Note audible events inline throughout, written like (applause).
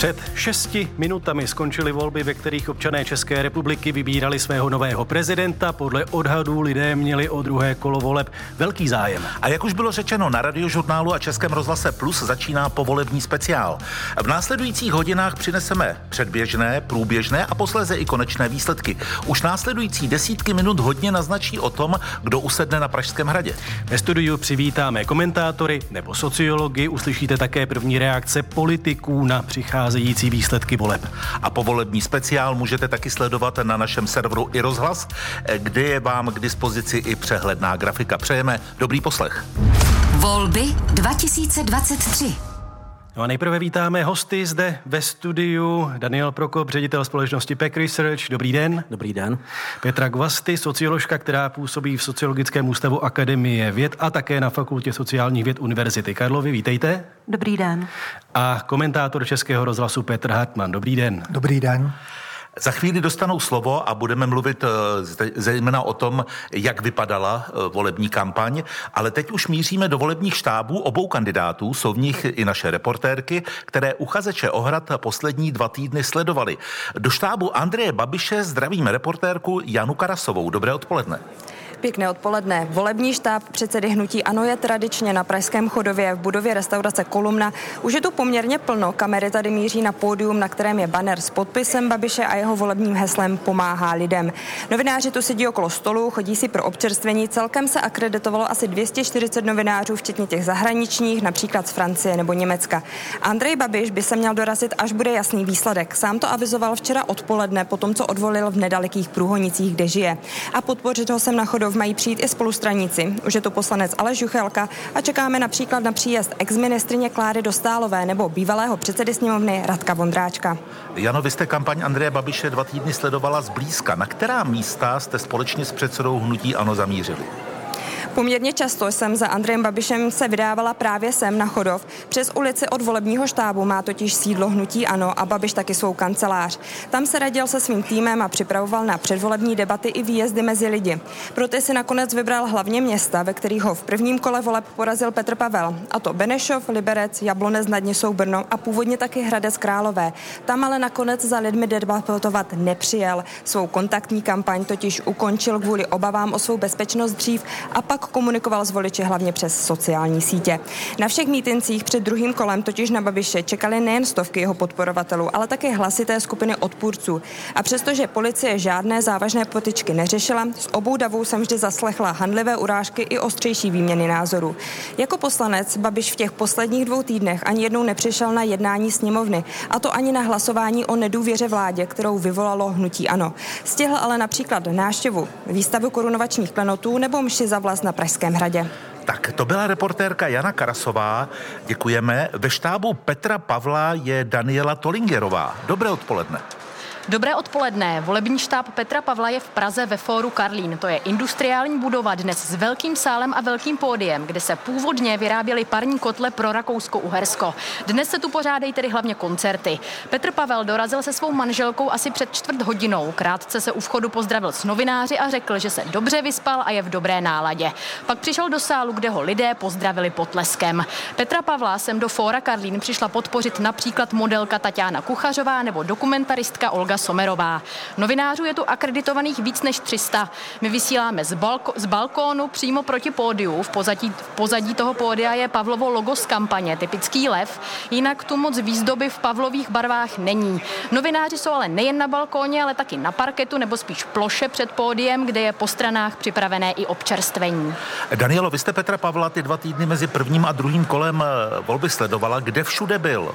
Před šesti minutami skončily volby, ve kterých občané České republiky vybírali svého nového prezidenta. Podle odhadů lidé měli o druhé kolo voleb velký zájem. A jak už bylo řečeno, na radiožurnálu a Českém rozhlase Plus začíná povolební speciál. V následujících hodinách přineseme předběžné, průběžné a posléze i konečné výsledky. Už následující desítky minut hodně naznačí o tom, kdo usedne na Pražském hradě. Ve studiu přivítáme komentátory nebo sociology, uslyšíte také první reakce politiků na přicházení nadcházející výsledky voleb. A povolební speciál můžete taky sledovat na našem serveru i rozhlas, kde je vám k dispozici i přehledná grafika. Přejeme dobrý poslech. Volby 2023. No a nejprve vítáme hosty zde ve studiu. Daniel Prokop, ředitel společnosti Peck Research. Dobrý den. Dobrý den. Petra Gvasty, socioložka, která působí v Sociologickém ústavu Akademie věd a také na Fakultě sociálních věd Univerzity Karlovy. Vítejte. Dobrý den. A komentátor Českého rozhlasu Petr Hartmann. Dobrý den. Dobrý den. Za chvíli dostanou slovo a budeme mluvit eh, zejména o tom, jak vypadala eh, volební kampaň, ale teď už míříme do volebních štábů obou kandidátů, jsou v nich i naše reportérky, které uchazeče o hrad poslední dva týdny sledovali. Do štábu Andreje Babiše zdravíme reportérku Janu Karasovou. Dobré odpoledne. Pěkné odpoledne. Volební štáb předsedy hnutí Ano je tradičně na Pražském chodově v budově restaurace Kolumna. Už je tu poměrně plno. Kamery tady míří na pódium, na kterém je banner s podpisem Babiše a jeho volebním heslem Pomáhá lidem. Novináři tu sedí okolo stolu, chodí si pro občerstvení. Celkem se akreditovalo asi 240 novinářů, včetně těch zahraničních, například z Francie nebo Německa. Andrej Babiš by se měl dorazit, až bude jasný výsledek. Sám to avizoval včera odpoledne, po tom, co odvolil v nedalekých průhonicích, kde žije. A podpořit ho sem na chodov mají přijít i spolustraníci. Už je to poslanec Aleš Juchelka a čekáme například na příjezd exministrině Kláry Dostálové nebo bývalého předsedy sněmovny Radka Vondráčka. Jano, vy jste kampaň Andreje Babiše dva týdny sledovala zblízka. Na která místa jste společně s předsedou hnutí ANO zamířili? Poměrně často jsem za Andrejem Babišem se vydávala právě sem na Chodov. Přes ulici od volebního štábu má totiž sídlo hnutí Ano a Babiš taky svou kancelář. Tam se radil se svým týmem a připravoval na předvolební debaty i výjezdy mezi lidi. Proto si nakonec vybral hlavně města, ve kterých ho v prvním kole voleb porazil Petr Pavel. A to Benešov, Liberec, Jablonec nad Nisou Brno a původně taky Hradec Králové. Tam ale nakonec za lidmi debatovat nepřijel. Svou kontaktní kampaň totiž ukončil kvůli obavám o svou bezpečnost dřív a pak komunikoval s voliči hlavně přes sociální sítě. Na všech mítincích před druhým kolem totiž na Babiše čekali nejen stovky jeho podporovatelů, ale také hlasité skupiny odpůrců. A přestože policie žádné závažné potičky neřešila, z obou davů jsem vždy zaslechla handlivé urážky i ostřejší výměny názorů. Jako poslanec Babiš v těch posledních dvou týdnech ani jednou nepřišel na jednání sněmovny, a to ani na hlasování o nedůvěře vládě, kterou vyvolalo hnutí ANO. Stihl ale například návštěvu výstavu korunovačních klenotů nebo mši za vlast na Pražském hradě. Tak to byla reportérka Jana Karasová. Děkujeme. Ve štábu Petra Pavla je Daniela Tolingerová. Dobré odpoledne. Dobré odpoledne. Volební štáb Petra Pavla je v Praze ve Fóru Karlín. To je industriální budova dnes s velkým sálem a velkým pódiem, kde se původně vyráběly parní kotle pro Rakousko-Uhersko. Dnes se tu pořádají tedy hlavně koncerty. Petr Pavel dorazil se svou manželkou asi před čtvrt hodinou. Krátce se u vchodu pozdravil s novináři a řekl, že se dobře vyspal a je v dobré náladě. Pak přišel do sálu, kde ho lidé pozdravili potleskem. Petra Pavla jsem do Fóra Karlín přišla podpořit například modelka Tatiana Kuchařová nebo dokumentaristka Olga Somerová. Novinářů je tu akreditovaných víc než 300. My vysíláme z, balko- z balkónu přímo proti pódiu. V pozadí, v pozadí toho pódia je Pavlovo logo z kampaně, typický lev. Jinak tu moc výzdoby v Pavlových barvách není. Novináři jsou ale nejen na balkóně, ale taky na parketu nebo spíš ploše před pódiem, kde je po stranách připravené i občerstvení. Danielo, vy jste Petra Pavla ty dva týdny mezi prvním a druhým kolem eh, volby sledovala. Kde všude byl?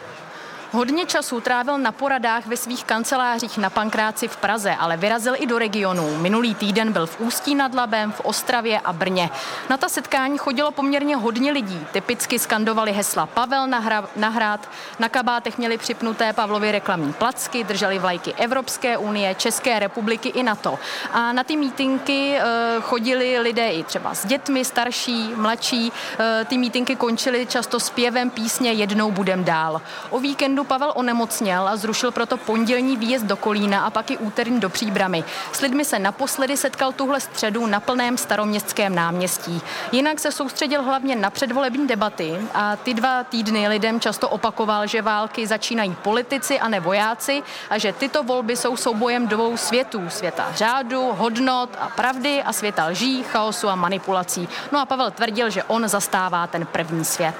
Hodně času trávil na poradách ve svých kancelářích na Pankráci v Praze, ale vyrazil i do regionů. Minulý týden byl v Ústí nad Labem, v Ostravě a Brně. Na ta setkání chodilo poměrně hodně lidí. Typicky skandovali hesla Pavel na, na hrad, na kabátech měli připnuté Pavlovy reklamní placky, drželi vlajky Evropské unie, České republiky i NATO. A na ty mítinky e, chodili lidé i třeba s dětmi, starší, mladší. E, ty mítinky končily často zpěvem písně Jednou budem dál. O víkendu Pavel onemocněl a zrušil proto pondělní výjezd do Kolína a pak i úterní do Příbramy. S lidmi se naposledy setkal tuhle středu na plném staroměstském náměstí. Jinak se soustředil hlavně na předvolební debaty a ty dva týdny lidem často opakoval, že války začínají politici a ne vojáci a že tyto volby jsou soubojem dvou světů. Světa řádu, hodnot a pravdy a světa lží, chaosu a manipulací. No a Pavel tvrdil, že on zastává ten první svět.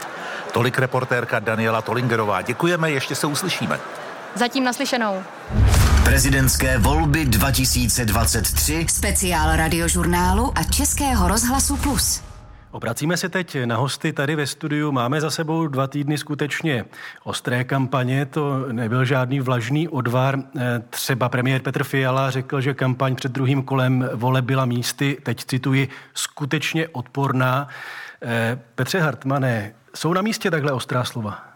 Tolik reportérka Daniela Tolingerová. Děkujeme, ještě se uslyšíme. Zatím naslyšenou. Prezidentské volby 2023. Speciál radiožurnálu a Českého rozhlasu Plus. Obracíme se teď na hosty tady ve studiu. Máme za sebou dva týdny skutečně ostré kampaně. To nebyl žádný vlažný odvar. Eh, třeba premiér Petr Fiala řekl, že kampaň před druhým kolem vole byla místy, teď cituji, skutečně odporná. Eh, Petře Hartmane, jsou na místě takhle ostrá slova?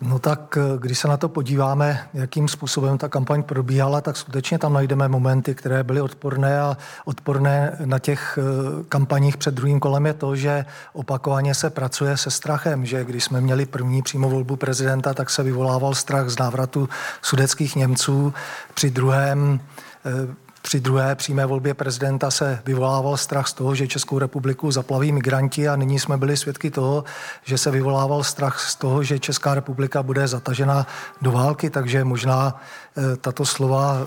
No tak, eh, když se na to podíváme, jakým způsobem ta kampaň probíhala, tak skutečně tam najdeme momenty, které byly odporné a odporné na těch eh, kampaních před druhým kolem je to, že opakovaně se pracuje se strachem, že když jsme měli první přímo volbu prezidenta, tak se vyvolával strach z návratu sudeckých Němců. Při druhém eh, při druhé přímé volbě prezidenta se vyvolával strach z toho, že Českou republiku zaplaví migranti a nyní jsme byli svědky toho, že se vyvolával strach z toho, že Česká republika bude zatažena do války, takže možná e, tato slova e,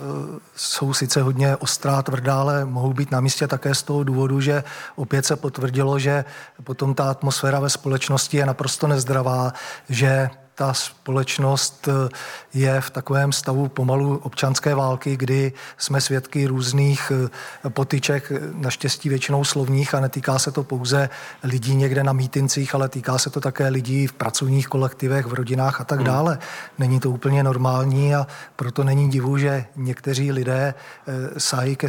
jsou sice hodně ostrá, tvrdá, ale mohou být na místě také z toho důvodu, že opět se potvrdilo, že potom ta atmosféra ve společnosti je naprosto nezdravá, že ta společnost eh, je v takovém stavu pomalu občanské války, kdy jsme svědky různých eh, potyček, naštěstí většinou slovních a netýká se to pouze lidí někde na mítincích, ale týká se to také lidí v pracovních kolektivech, v rodinách a tak hmm. dále. Není to úplně normální a proto není divu, že někteří lidé eh, sají ke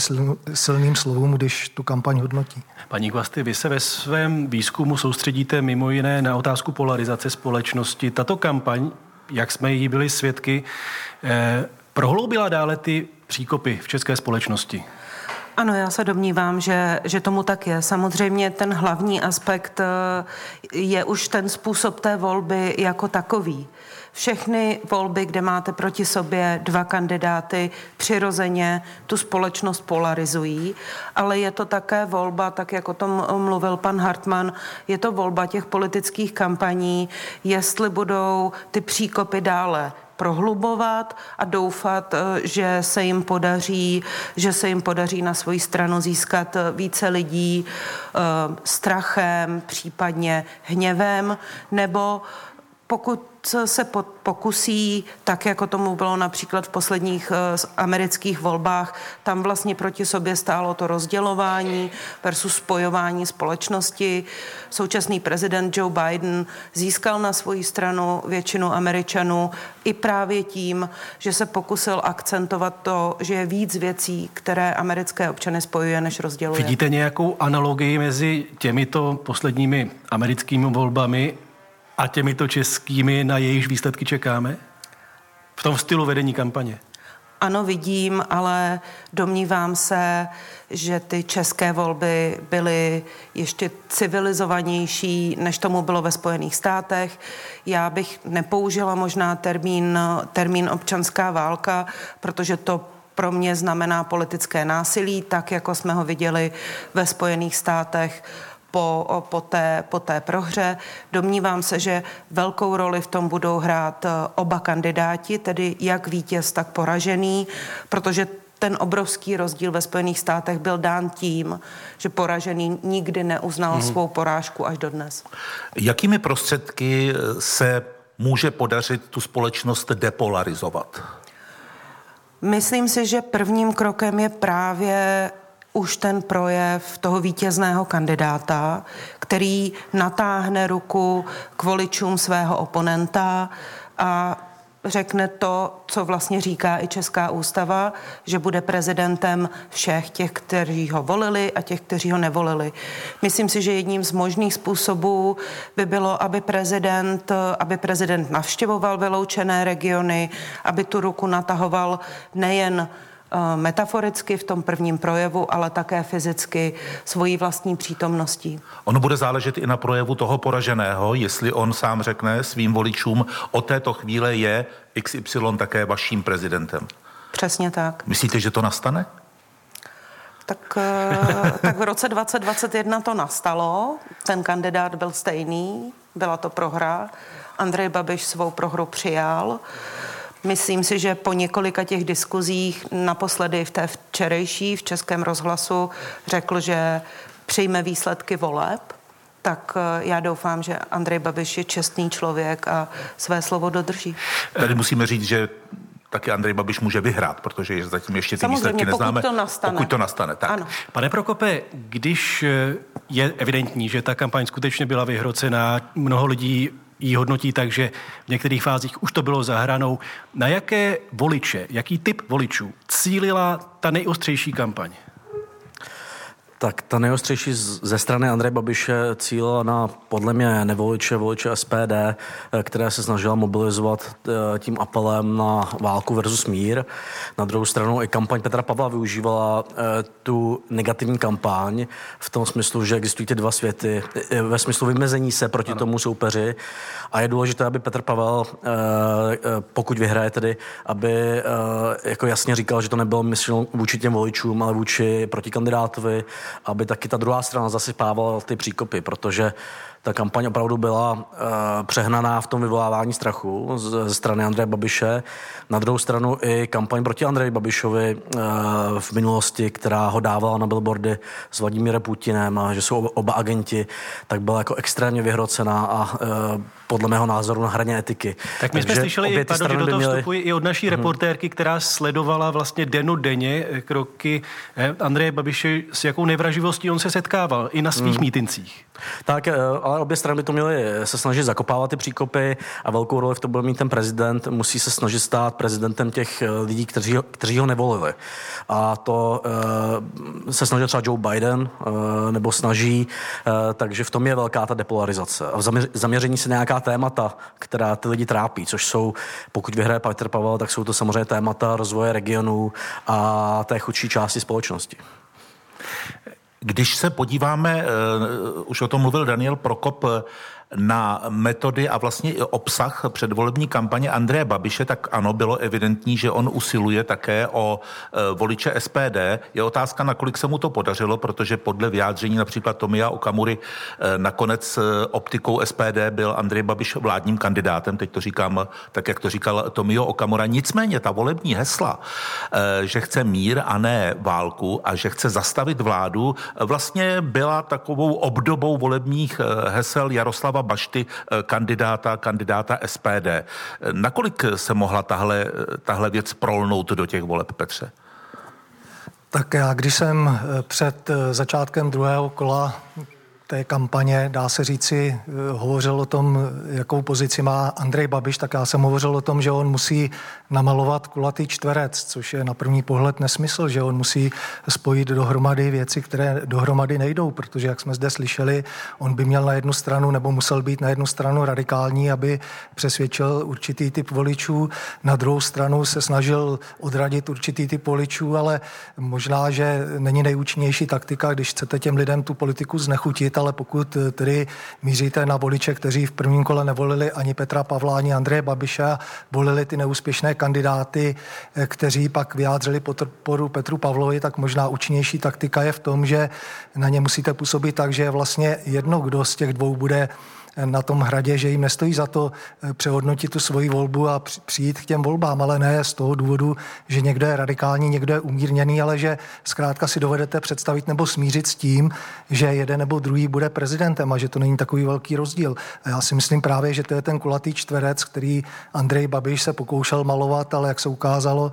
silným slovům, když tu kampaň hodnotí. Paní Kvasty, vy se ve svém výzkumu soustředíte mimo jiné na otázku polarizace společnosti. Tato kampaň, jak jsme jí byli svědky, eh, prohloubila dále ty příkopy v české společnosti. Ano, já se domnívám, že, že tomu tak je. Samozřejmě ten hlavní aspekt eh, je už ten způsob té volby jako takový. Všechny volby, kde máte proti sobě dva kandidáty, přirozeně tu společnost polarizují, ale je to také volba, tak jak o tom mluvil pan Hartmann, je to volba těch politických kampaní, jestli budou ty příkopy dále prohlubovat a doufat, eh, že se jim podaří, že se jim podaří na svoji stranu získat více lidí eh, strachem, případně hněvem, nebo pokud se pokusí, tak jako tomu bylo například v posledních eh, amerických volbách, tam vlastně proti sobě stálo to rozdělování versus spojování společnosti. Současný prezident Joe Biden získal na svoji stranu většinu Američanů i právě tím, že se pokusil akcentovat to, že je víc věcí, které americké občany spojuje, než rozděluje. Vidíte nějakou analogii mezi těmito posledními americkými volbami a těmito českými, na jejich výsledky čekáme? V tom stylu vedení kampaně. Ano, vidím, ale domnívám se, že ty české volby byly ještě civilizovanější, než tomu bylo ve Spojených státech. Já bych nepoužila možná termín, termín občanská válka, protože to pro mě znamená politické násilí, tak jako jsme ho viděli ve Spojených státech po, po, té, po té prohře. Domnívám se, že velkou roli v tom budou hrát eh, oba kandidáti, tedy jak vítěz, tak poražený, protože ten obrovský rozdíl ve Spojených státech byl dán tím, že poražený nikdy neuznal hmm. svou porážku až do dnes. Jakými prostředky eh, se může podařit tu společnost depolarizovat? Myslím si, že prvním krokem je právě už ten projev toho vítězného kandidáta, který natáhne ruku k voličům svého oponenta a řekne to, co vlastně říká i Česká ústava, že bude prezidentem všech těch, kteří ho volili a těch, kteří ho nevolili. Myslím si, že jedním z možných způsobů by bylo, aby prezident, aby prezident navštěvoval vyloučené regiony, aby tu ruku natahoval nejen metaforicky v tom prvním projevu, ale také fyzicky svojí vlastní přítomností. Ono bude záležet i na projevu toho poraženého, jestli on sám řekne svým voličům, od této chvíle je XY také vaším prezidentem. Přesně tak. Myslíte, že to nastane? Tak, eh, (laughs) tak v roce 2021 to nastalo. Ten kandidát byl stejný, byla to prohra. Andrej Babiš svou prohru přijal. Myslím si, že po několika těch diskuzích, naposledy v té včerejší v Českém rozhlasu, řekl, že přijme výsledky voleb, tak eh, já doufám, že Andrej Babiš je čestný člověk a své slovo dodrží. Tady musíme říct, že taky Andrej Babiš může vyhrát, protože zatím ještě ty Samozřejmě, výsledky neznáme. Pokud to nastane. Pokud to nastane, tak. Ano. Pane Prokope, když eh, je evidentní, že ta kampaň skutečně byla vyhrocená, mnoho lidí ji hodnotí tak, že v některých fázích už to bylo za hranou. Na jaké voliče, jaký typ voličů cílila ta nejostřejší kampaň? Tak ta nejostřejší ze strany Andreje Babiše cílila na podle mě nevoliče, voliče SPD, eh, které se snažila mobilizovat eh, tím apelem na válku versus mír. Na druhou stranu i kampaň Petra Pavla využívala eh, tu negativní kampaň v tom smyslu, že existují ty dva světy, ve smyslu vymezení se proti ano. tomu soupeři a je důležité, aby Petr Pavel, pokud vyhraje tedy, aby jako jasně říkal, že to nebylo myšleno vůči těm voličům, ale vůči protikandidátovi, aby taky ta druhá strana zasypávala ty příkopy, protože ta kampaň opravdu byla uh, přehnaná v tom vyvolávání strachu ze strany Andreje Babiše. Na druhou stranu i kampaň proti Andreji Babišovi uh, v minulosti, která ho dávala na billboardy s Vladimírem Putinem a že jsou oba agenti, tak byla jako extrémně vyhrocená a uh, podle mého názoru na hraně etiky. Tak my Takže jsme slyšeli, i, pardon, že do toho měly... vstupuji i od naší hmm. reportérky, která sledovala vlastně denu denně kroky Andreje Babiše, s jakou nevraživostí on se setkával i na svých hmm. mítincích. Tak, ale obě strany by to měly se snažit zakopávat ty příkopy a velkou roli v tom bude mít ten prezident. Musí se snažit stát prezidentem těch lidí, kteří ho, kteří ho nevolili. A to uh, se snaží třeba Joe Biden, uh, nebo snaží, uh, takže v tom je velká ta depolarizace. A zaměření se nějaká témata, která ty lidi trápí, což jsou, pokud vyhraje Petr Pavel, tak jsou to samozřejmě témata rozvoje regionů a té chudší části společnosti. Když se podíváme, uh, už o tom mluvil Daniel Prokop, na metody a vlastně i obsah předvolební kampaně Andreje Babiše, tak ano, bylo evidentní, že on usiluje také o e, voliče SPD. Je otázka, nakolik se mu to podařilo, protože podle vyjádření například Tomia Okamury e, nakonec e, optikou SPD byl Andrej Babiš vládním kandidátem, teď to říkám tak, jak to říkal Tomio Okamura. Nicméně ta volební hesla, že chce mír a ne válku a že chce zastavit vládu, vlastně byla takovou obdobou volebních hesel Jaroslava Bašty, eh, kandidáta, kandidáta SPD. Nakolik se mohla tahle, tahle věc prolnout do těch voleb, Petře? Tak já, když jsem eh, před eh, začátkem druhého kola té kampaně, dá se říci, eh, hovořil o tom, jakou pozici má Andrej Babiš, tak já jsem hovořil o tom, že on musí namalovat kulatý čtverec, což je na první pohled nesmysl, že on musí spojit dohromady věci, které dohromady nejdou, protože, jak jsme zde slyšeli, on by měl na jednu stranu nebo musel být na jednu stranu radikální, aby přesvědčil určitý typ voličů, na druhou stranu se snažil odradit určitý typ voličů, ale možná, že není nejúčinnější taktika, když chcete těm lidem tu politiku znechutit, ale pokud eh, tedy míříte na voliče, kteří v prvním kole nevolili ani Petra Pavla, ani Andreje Babiša, volili ty neúspěšné kandidáty, eh, kteří pak vyjádřili podporu Petru Pavlovi, tak možná účinnější taktika je v tom, že na ně musíte působit tak, že je vlastně jedno, kdo z těch dvou bude na tom hradě, že jim nestojí za to eh, přehodnotit tu svoji volbu a přijít k těm volbám, ale ne z toho důvodu, že někdo je radikální, někdo je umírněný, ale že zkrátka si dovedete představit nebo smířit s tím, že jeden nebo druhý bude prezidentem a že to není takový velký rozdíl. A já si myslím právě, že to je ten kulatý čtverec, který Andrej Babiš se pokoušel malovat, ale jak se ukázalo,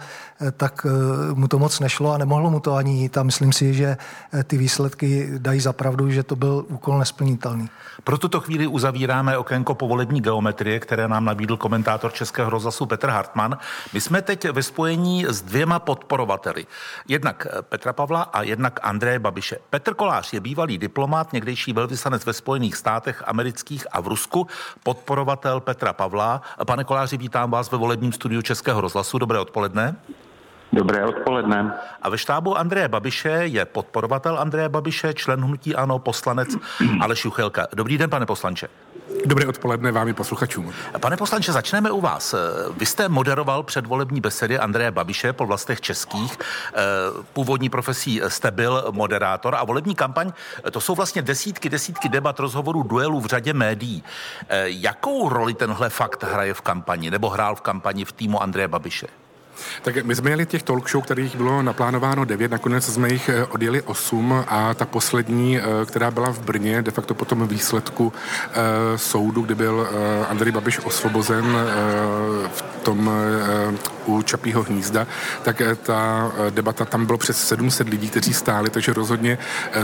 tak eh, mu to moc nešlo a nemohlo mu to ani jít a myslím si, že ty výsledky dají zapravdu, že to byl úkol nesplnitelný. Pro tuto chvíli uzavíráme okénko povolební geometrie, které nám nabídl komentátor Českého rozhlasu Petr Hartmann. My jsme teď ve spojení s dvěma podporovateli. Jednak Petra Pavla a jednak Andreje Babiše. Petr Kolář je bývalý diplomát, někdejší velvyslanec ve Spojených státech amerických a v Rusku, podporovatel Petra Pavla. Pane Koláři, vítám vás ve volebním studiu Českého rozhlasu. Dobré odpoledne. Dobré odpoledne. A ve štábu Andreje Babiše je podporovatel Andreje Babiše, člen hnutí ANO, poslanec Aleš Juchelka. Dobrý den, pane poslanče. Dobré odpoledne vám i posluchačům. Pane poslanče, začneme u vás. Vy jste moderoval předvolební besedy Andreje Babiše po vlastech českých. Původní profesí jste byl moderátor a volební kampaň, to jsou vlastně desítky, desítky debat, rozhovorů, duelů v řadě médií. Jakou roli tenhle fakt hraje v kampani, nebo hrál v kampani v týmu Andreje Babiše? Tak my jsme měli těch talk show, kterých bylo naplánováno devět, nakonec jsme jich eh, odjeli osm a ta poslední, eh, která byla v Brně, de facto potom výsledku eh, soudu, kdy byl Andrej Babiš osvobozen v tom u Čapího hnízda, tak ta debata, tam bylo přes 700 lidí, kteří stáli, takže rozhodně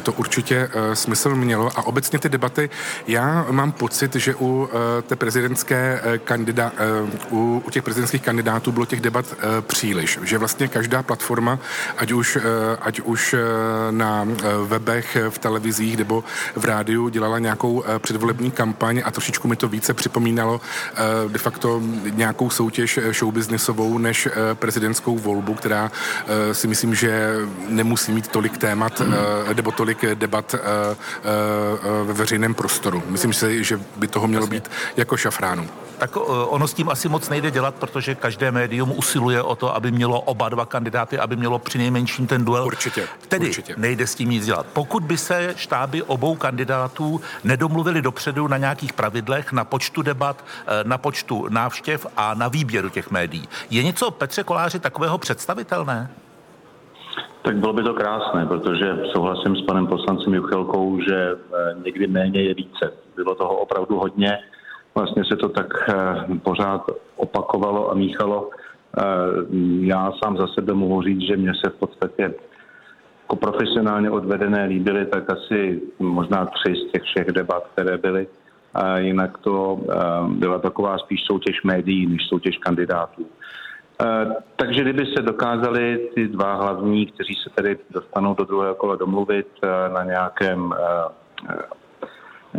to určitě smysl mělo. A obecně ty debaty, já mám pocit, že u té prezidentské kandidá, u, u těch prezidentských kandidátů bylo těch debat příliš, že vlastně každá platforma, ať už, eh, ať už eh, na eh, webech, v televizích nebo v rádiu dělala nějakou předvolební kampaň a trošičku mi to více připomínalo de facto nějakou soutěž showbiznisovou než prezidentskou volbu, která si myslím, že nemusí mít tolik témat nebo tolik debat ve veřejném prostoru. Myslím si, že by toho mělo být jako šafránu tak ono s tím asi moc nejde dělat, protože každé médium usiluje o to, aby mělo oba dva kandidáty, aby mělo při nejmenším ten duel. Určitě. Tedy určitě. nejde s tím nic dělat. Pokud by se štáby obou kandidátů nedomluvili dopředu na nějakých pravidlech, na počtu debat, eh, na počtu návštěv a na výběru těch médií, je něco Petře Koláři takového představitelné? Tak bylo by to krásné, protože souhlasím s panem poslancem Juchelkou, že eh, někdy méně je více. Bylo toho opravdu hodně vlastně se to tak eh, pořád opakovalo a míchalo. Eh, já sám za sebe mohu říct, že mě se v podstatě jako profesionálně odvedené líbily tak asi možná tři z těch všech debat, které byly. A jinak to byla taková spíš soutěž médií, než soutěž kandidátů. Takže kdyby se dokázali ty dva hlavní, kteří se tedy dostanou do druhého kola domluvit na nějakém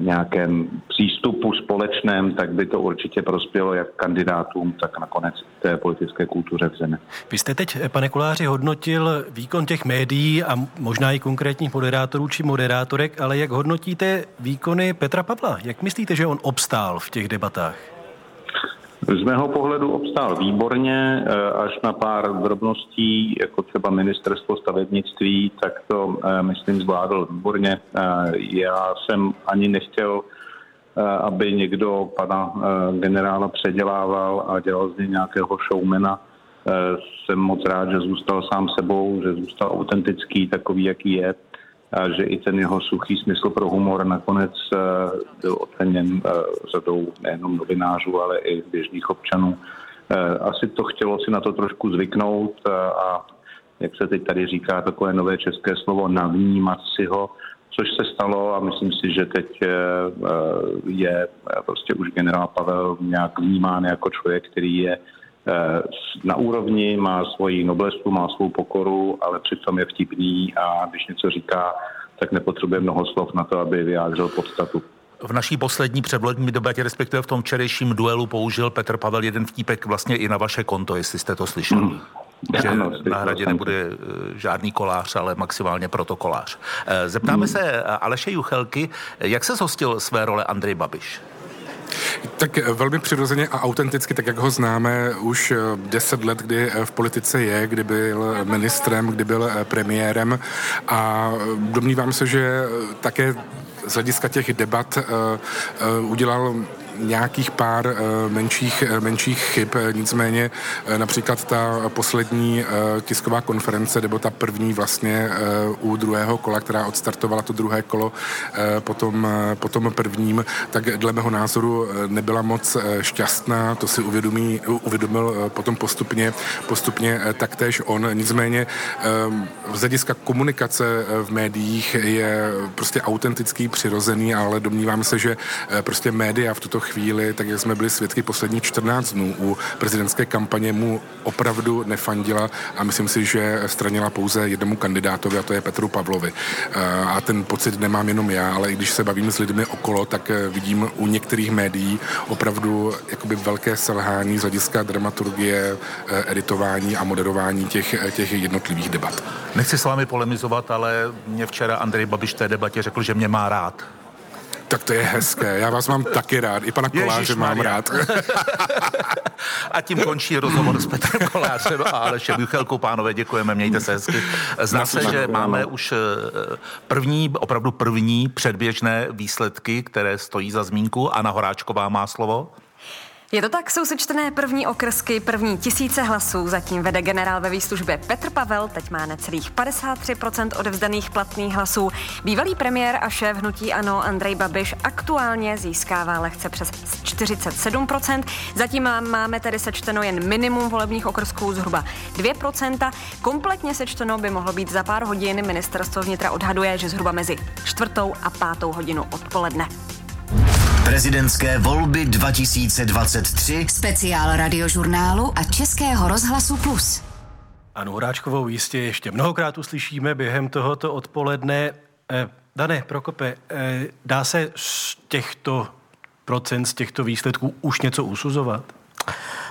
nějakém přístupu společném, tak by to určitě prospělo jak kandidátům, tak nakonec té politické kultuře v zemi. Vy jste teď, pane Koláři, hodnotil výkon těch médií a možná i konkrétních moderátorů či moderátorek, ale jak hodnotíte výkony Petra Pavla? Jak myslíte, že on obstál v těch debatách? Z mého pohledu obstál výborně, eh, až na pár drobností, jako třeba ministerstvo stavebnictví, tak to, eh, myslím, zvládl výborně. Eh, já jsem ani nechtěl, aby někdo pana generála předělával a dělal z něj nějakého showmana. Jsem moc rád, že zůstal sám sebou, že zůstal autentický, takový, jaký je a že i ten jeho suchý smysl pro humor nakonec eh, byl oceněn eh, řadou nejenom novinářů, ale i běžných občanů. Eh, asi to chtělo si na to trošku zvyknout a jak se teď tady říká, takové nové české slovo, navnímat si ho, což se stalo a myslím si, že teď je prostě už generál Pavel nějak vnímán jako člověk, který je na úrovni, má svoji noblesu, má svou pokoru, ale přitom je vtipný a když něco říká, tak nepotřebuje mnoho slov na to, aby vyjádřil podstatu. V naší poslední předvolební debatě, respektive v tom včerejším duelu, použil Petr Pavel jeden vtípek vlastně i na vaše konto, jestli jste to slyšeli. Hmm. Že ano, na hradě nebude eh, žádný kolář, ale maximálně protokolář. Eh, zeptáme hmm. se Aleše Juchelky, jak se zhostil své role Andrej Babiš? Tak eh, velmi přirozeně a autenticky, tak jak ho známe už eh, deset let, kdy eh, v politice je, kdy byl ministrem, kdy byl premiérem. A domnívám se, že také z hlediska těch debat udělal nějakých pár eh, menších, eh, menších chyb, nicméně eh, například ta poslední tisková konference, nebo ta první vlastně u druhého kola, která odstartovala to druhé kolo potom, potom prvním, tak dle mého názoru nebyla moc šťastná, to si uvědomí, uvědomil potom postupně, postupně taktéž on. Nicméně z hlediska komunikace v médiích je prostě autentický, přirozený, ale domnívám se, že prostě média v tuto chvíli, tak jak jsme byli svědky posledních 14 dnů u prezidentské kampaně, mu opravdu nefandila a myslím si, že stranila pouze jednomu kandidátovi a to je Petru Pavlovi. A ten pocit nemám jenom já, ale i když se bavím s lidmi okolo, tak vidím u některých médií opravdu jakoby velké selhání z hlediska dramaturgie, editování a moderování těch, těch jednotlivých debat. Nechci s vámi polemizovat, ale mě včera Andrej Babiš v té debatě řekl, že mě má rád. Tak to je hezké. Já vás mám taky rád. I pana Koláře mám rád. (laughs) a tím končí rozhovor s Petrem Kolářem a Alešem Juchelkou. Pánové, děkujeme, mějte se hezky. Zná se, že máme už eh, první, opravdu první předběžné výsledky, které stojí za zmínku. Anna Horáčková má slovo. Je to tak, jsou sečtené první okrsky, první tisíce hlasů. Zatím vede generál ve výslužbě Petr Pavel, teď má necelých 53% odevzdaných platných hlasů. Bývalý premiér a šéf hnutí Ano Andrej Babiš aktuálně získává lehce přes 47%. Zatím máme tedy sečteno jen minimum volebních okrsků, zhruba 2%. Kompletně sečteno by mohlo být za pár hodin. Ministerstvo vnitra odhaduje, že zhruba mezi čtvrtou a pátou hodinu odpoledne. Prezidentské volby 2023. Speciál radiožurnálu a Českého rozhlasu Plus. Anu Horáčkovou jistě ještě mnohokrát uslyšíme během tohoto odpoledne. Eh, Dane, Prokope, eh, dá se z těchto procent, z těchto výsledků už něco usuzovat?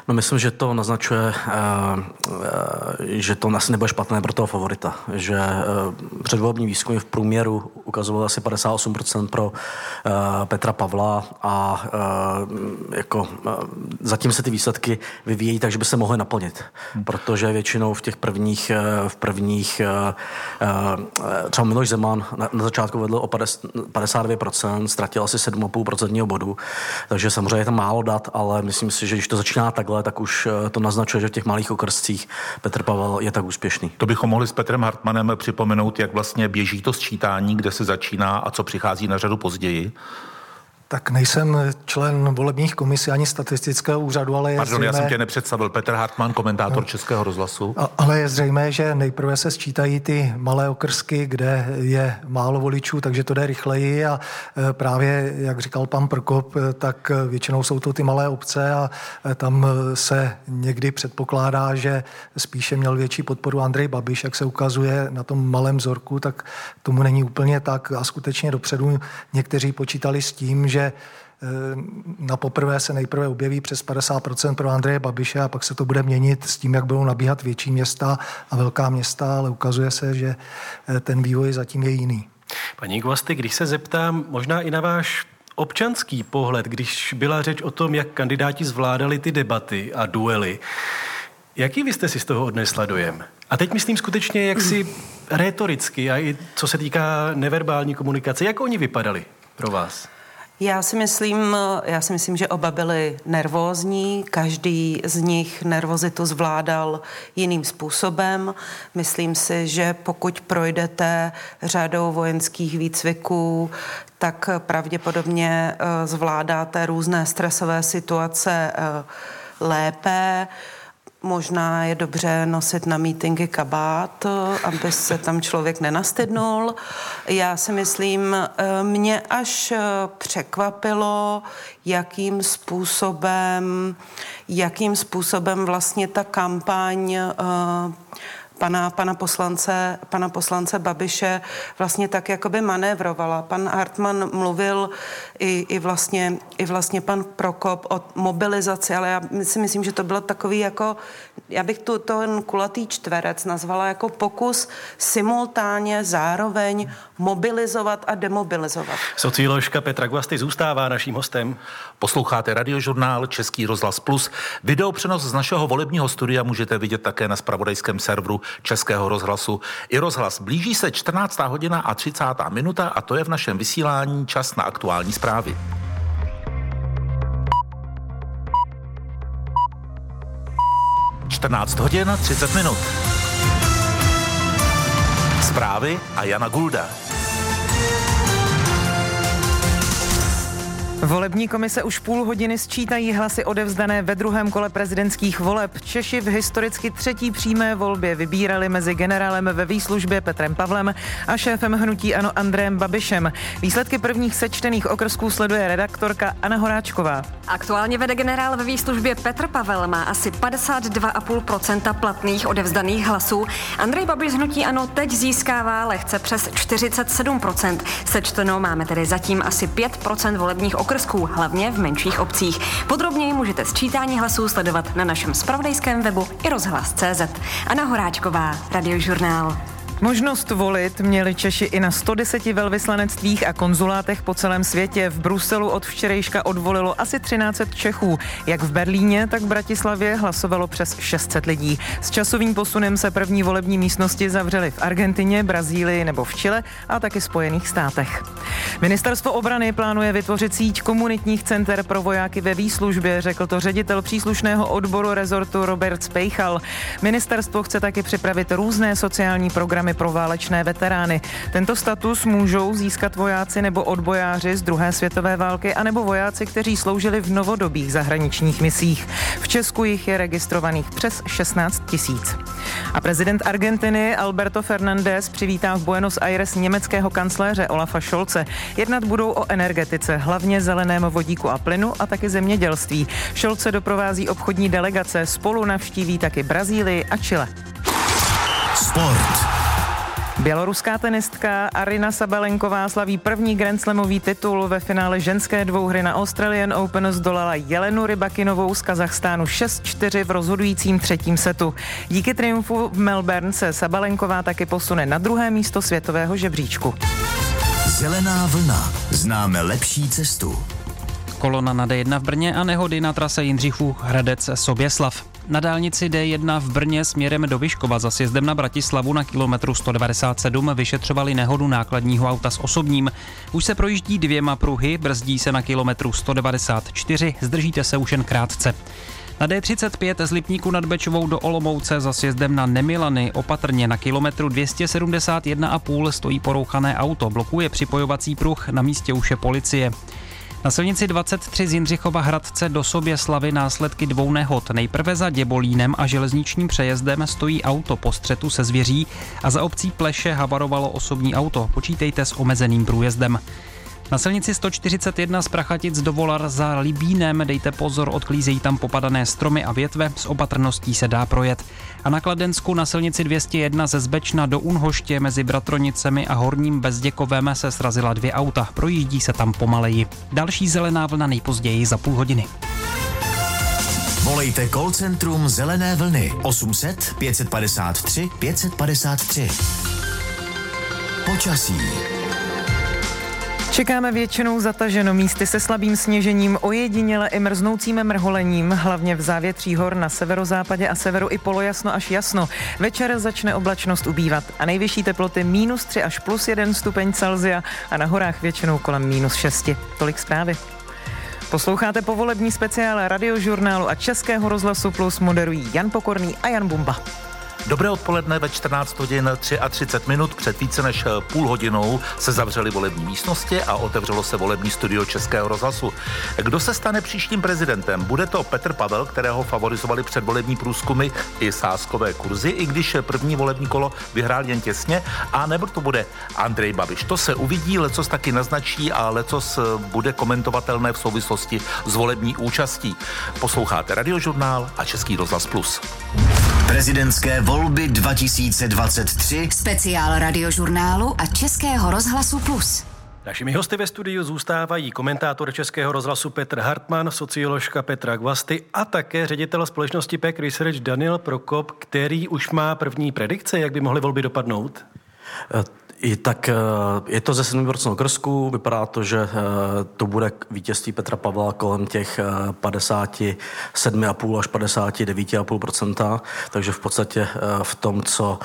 No myslím, že to naznačuje, eh, eh, že to asi nebude špatné pro toho favorita. Že eh, předvolební výzkumy v průměru ukazovaly asi 58% pro Petra Pavla a jako zatím se ty výsledky vyvíjejí tak, že by se mohly naplnit. Protože většinou v těch prvních, v prvních třeba Miloš Zeman na, na začátku vedl o 52%, ztratil asi 7,5% bodu, takže samozřejmě je tam málo dat, ale myslím si, že když to začíná takhle, takhle, tak už eh, to naznačuje, že v těch malých okrscích Petr Pavel je tak úspěšný. To bychom mohli s Petrem Hartmanem připomenout, jak vlastně běží to sčítání, kde se začíná a co přichází na řadu později. Tak nejsem člen volebních komisí ani statistického úřadu, ale je Pardon, zřejmé... já jsem tě nepředstavil. Petr Hartmann, komentátor no. Českého rozhlasu. A, ale je zřejmé, že nejprve se sčítají ty malé okrsky, kde je málo voličů, takže to jde rychleji a e, právě, jak říkal pan Prkop, e, tak většinou jsou to ty malé obce a tam se někdy předpokládá, že spíše měl větší podporu Andrej Babiš, jak se ukazuje na tom malém vzorku, tak tomu není úplně tak a skutečně dopředu někteří počítali s tím, že eh, na poprvé se nejprve objeví přes 50% pro Andreje Babiše a pak se to bude měnit s tím, jak budou nabíhat větší města a velká města, ale ukazuje se, že eh, ten vývoj zatím je jiný. Paní Gvasty, když se zeptám možná i na váš občanský pohled, když byla řeč o tom, jak kandidáti zvládali ty debaty a duely, jaký vy jste si z toho odnesla dojem? A teď myslím skutečně, jak si retoricky a i co se týká neverbální komunikace, jak oni vypadali pro vás? Já si myslím, já si myslím, že oba byli nervózní, každý z nich nervozitu zvládal jiným způsobem. Myslím si, že pokud projdete řadou vojenských výcviků, tak pravděpodobně eh, zvládáte různé stresové situace eh, lépe. Možná je dobře nosit na mítinky kabát, aby se tam člověk nenastydnul. Já si myslím, eh, mě až eh, překvapilo, jakým způsobem, jakým způsobem vlastně ta kampaň eh, pana, pana, poslance, pana poslance Babiše vlastně tak jakoby manévrovala. Pan Hartmann mluvil i, i, vlastně, i vlastně pan Prokop o mobilizaci, ale já si myslím, že to bylo takový jako, já bych tu ten kulatý čtverec nazvala jako pokus simultánně zároveň mobilizovat a demobilizovat. Socioložka Petra Guasty zůstává naším hostem. Posloucháte radiožurnál Český rozhlas Plus. Video přenos z našeho volebního studia můžete vidět také na spravodajském serveru Českého rozhlasu. I rozhlas blíží se 14. hodina a 30. minuta a to je v našem vysílání čas na aktuální zprávy. Čtrnáct hodin 30 minut. Zprávy a Jana Gulda. Volební komise už půl hodiny sčítají hlasy odevzdané ve druhém kole prezidentských voleb. Češi v historicky třetí přímé volbě vybírali mezi generálem ve výslužbě Petrem Pavlem a šéfem hnutí Ano Andrejem Babišem. Výsledky prvních sečtených okrsků sleduje redaktorka Anna Horáčková. Aktuálně vede generál ve výslužbě Petr Pavel, má asi 52,5% platných odevzdaných hlasů. Andrej Babiš hnutí Ano teď získává lehce přes 47%. Sečteno máme tedy zatím asi 5% volebních okrsků, hlavně v menších obcích. Podrobněji můžete sčítání hlasů sledovat na našem spravodajském webu i rozhlas.cz. Anna Horáčková, Radiožurnál. Možnost volit měli Češi i na 110 velvyslanectvích a konzulátech po celém světě. V Bruselu od včerejška odvolilo asi 13 Čechů. Jak v Berlíně, tak v Bratislavě hlasovalo přes 600 lidí. S časovým posunem se první volební místnosti zavřely v Argentině, Brazílii nebo v Chile a taky Spojených státech. Ministerstvo obrany plánuje vytvořit síť komunitních center pro vojáky ve výslužbě, řekl to ředitel příslušného odboru rezortu Robert Spejchal. Ministerstvo chce taky připravit různé sociální programy programy pro válečné veterány. Tento status můžou získat vojáci nebo odbojáři z druhé světové války anebo vojáci, kteří sloužili v novodobých zahraničních misích. V Česku jich je registrovaných přes 16 tisíc. A prezident Argentiny Alberto Fernández přivítá v Buenos Aires německého kancléře Olafa Scholze. Jednat budou o energetice, hlavně zeleném vodíku a plynu a taky zemědělství. Scholze doprovází obchodní delegace, spolu navštíví taky Brazílii a Chile. Sport. Běloruská tenistka Arina Sabalenková slaví první Grand Slamový titul ve finále ženské dvouhry na Australian Open zdolala Jelenu Rybakinovou z Kazachstánu 6-4 v rozhodujícím třetím setu. Díky triumfu v Melbourne se Sabalenková taky posune na druhé místo světového žebříčku. Zelená vlna. Známe lepší cestu. Kolona na D1 v Brně a nehody na trase Jindřichův Hradec Soběslav. Na dálnici D1 v Brně směrem do Vyškova za sjezdem na Bratislavu na kilometru 197 vyšetřovali nehodu nákladního auta s osobním. Už se projíždí dvěma pruhy, brzdí se na kilometru 194, zdržíte se už jen krátce. Na D35 z Lipníku nad Bečovou do Olomouce za sjezdem na Nemilany opatrně na kilometru 271,5 stojí porouchané auto, blokuje připojovací pruh, na místě už je policie. Na silnici 23 z Jindřichova Hradce do sobě slavy následky dvou nehod. Nejprve za Děbolínem a železničním přejezdem stojí auto po střetu se zvěří a za obcí Pleše havarovalo osobní auto. Počítejte s omezeným průjezdem. Na silnici 141 z Prachatic do Volar za Libínem dejte pozor, odklízejí tam popadané stromy a větve, s opatrností se dá projet. A na Kladensku na silnici 201 ze Zbečna do Unhoště mezi Bratronicemi a Horním Bezděkovem se srazila dvě auta, projíždí se tam pomaleji. Další zelená vlna nejpozději za půl hodiny. Volejte call centrum Zelené vlny 800 553 553. Počasí. Čekáme většinou zataženo místy se slabým sněžením, ojediněle i mrznoucím mrholením, hlavně v závětří hor na severozápadě a severu i polojasno až jasno. Večer začne oblačnost ubývat a nejvyšší teploty minus 3 až plus 1 stupeň Celzia a na horách většinou kolem minus 6. Tolik zprávy. Posloucháte povolební speciál radiožurnálu a Českého rozhlasu Plus moderují Jan Pokorný a Jan Bumba. Dobré odpoledne ve 14 hodin 33 minut před více než půl hodinou se zavřely volební místnosti a otevřelo se volební studio Českého rozhlasu. Kdo se stane příštím prezidentem? Bude to Petr Pavel, kterého favorizovali předvolební průzkumy i sáskové kurzy, i když první volební kolo vyhrál jen těsně, a nebo to bude Andrej Babiš. To se uvidí, lecos taky naznačí a lecos bude komentovatelné v souvislosti s volební účastí. Posloucháte Radiožurnál a Český rozhlas Plus. Prezidentské volby 2023. Speciál radiožurnálu a Českého rozhlasu Plus. Našimi hosty ve studiu zůstávají komentátor Českého rozhlasu Petr Hartmann, socioložka Petra Gvasty a také ředitel společnosti PEC Research Daniel Prokop, který už má první predikce, jak by mohly volby dopadnout. I tak eh, je to ze 7% okrsku, vypadá to, že eh, to bude vítězství Petra Pavla kolem těch 57,5 eh, až 59,5%, takže v podstatě v tom, co,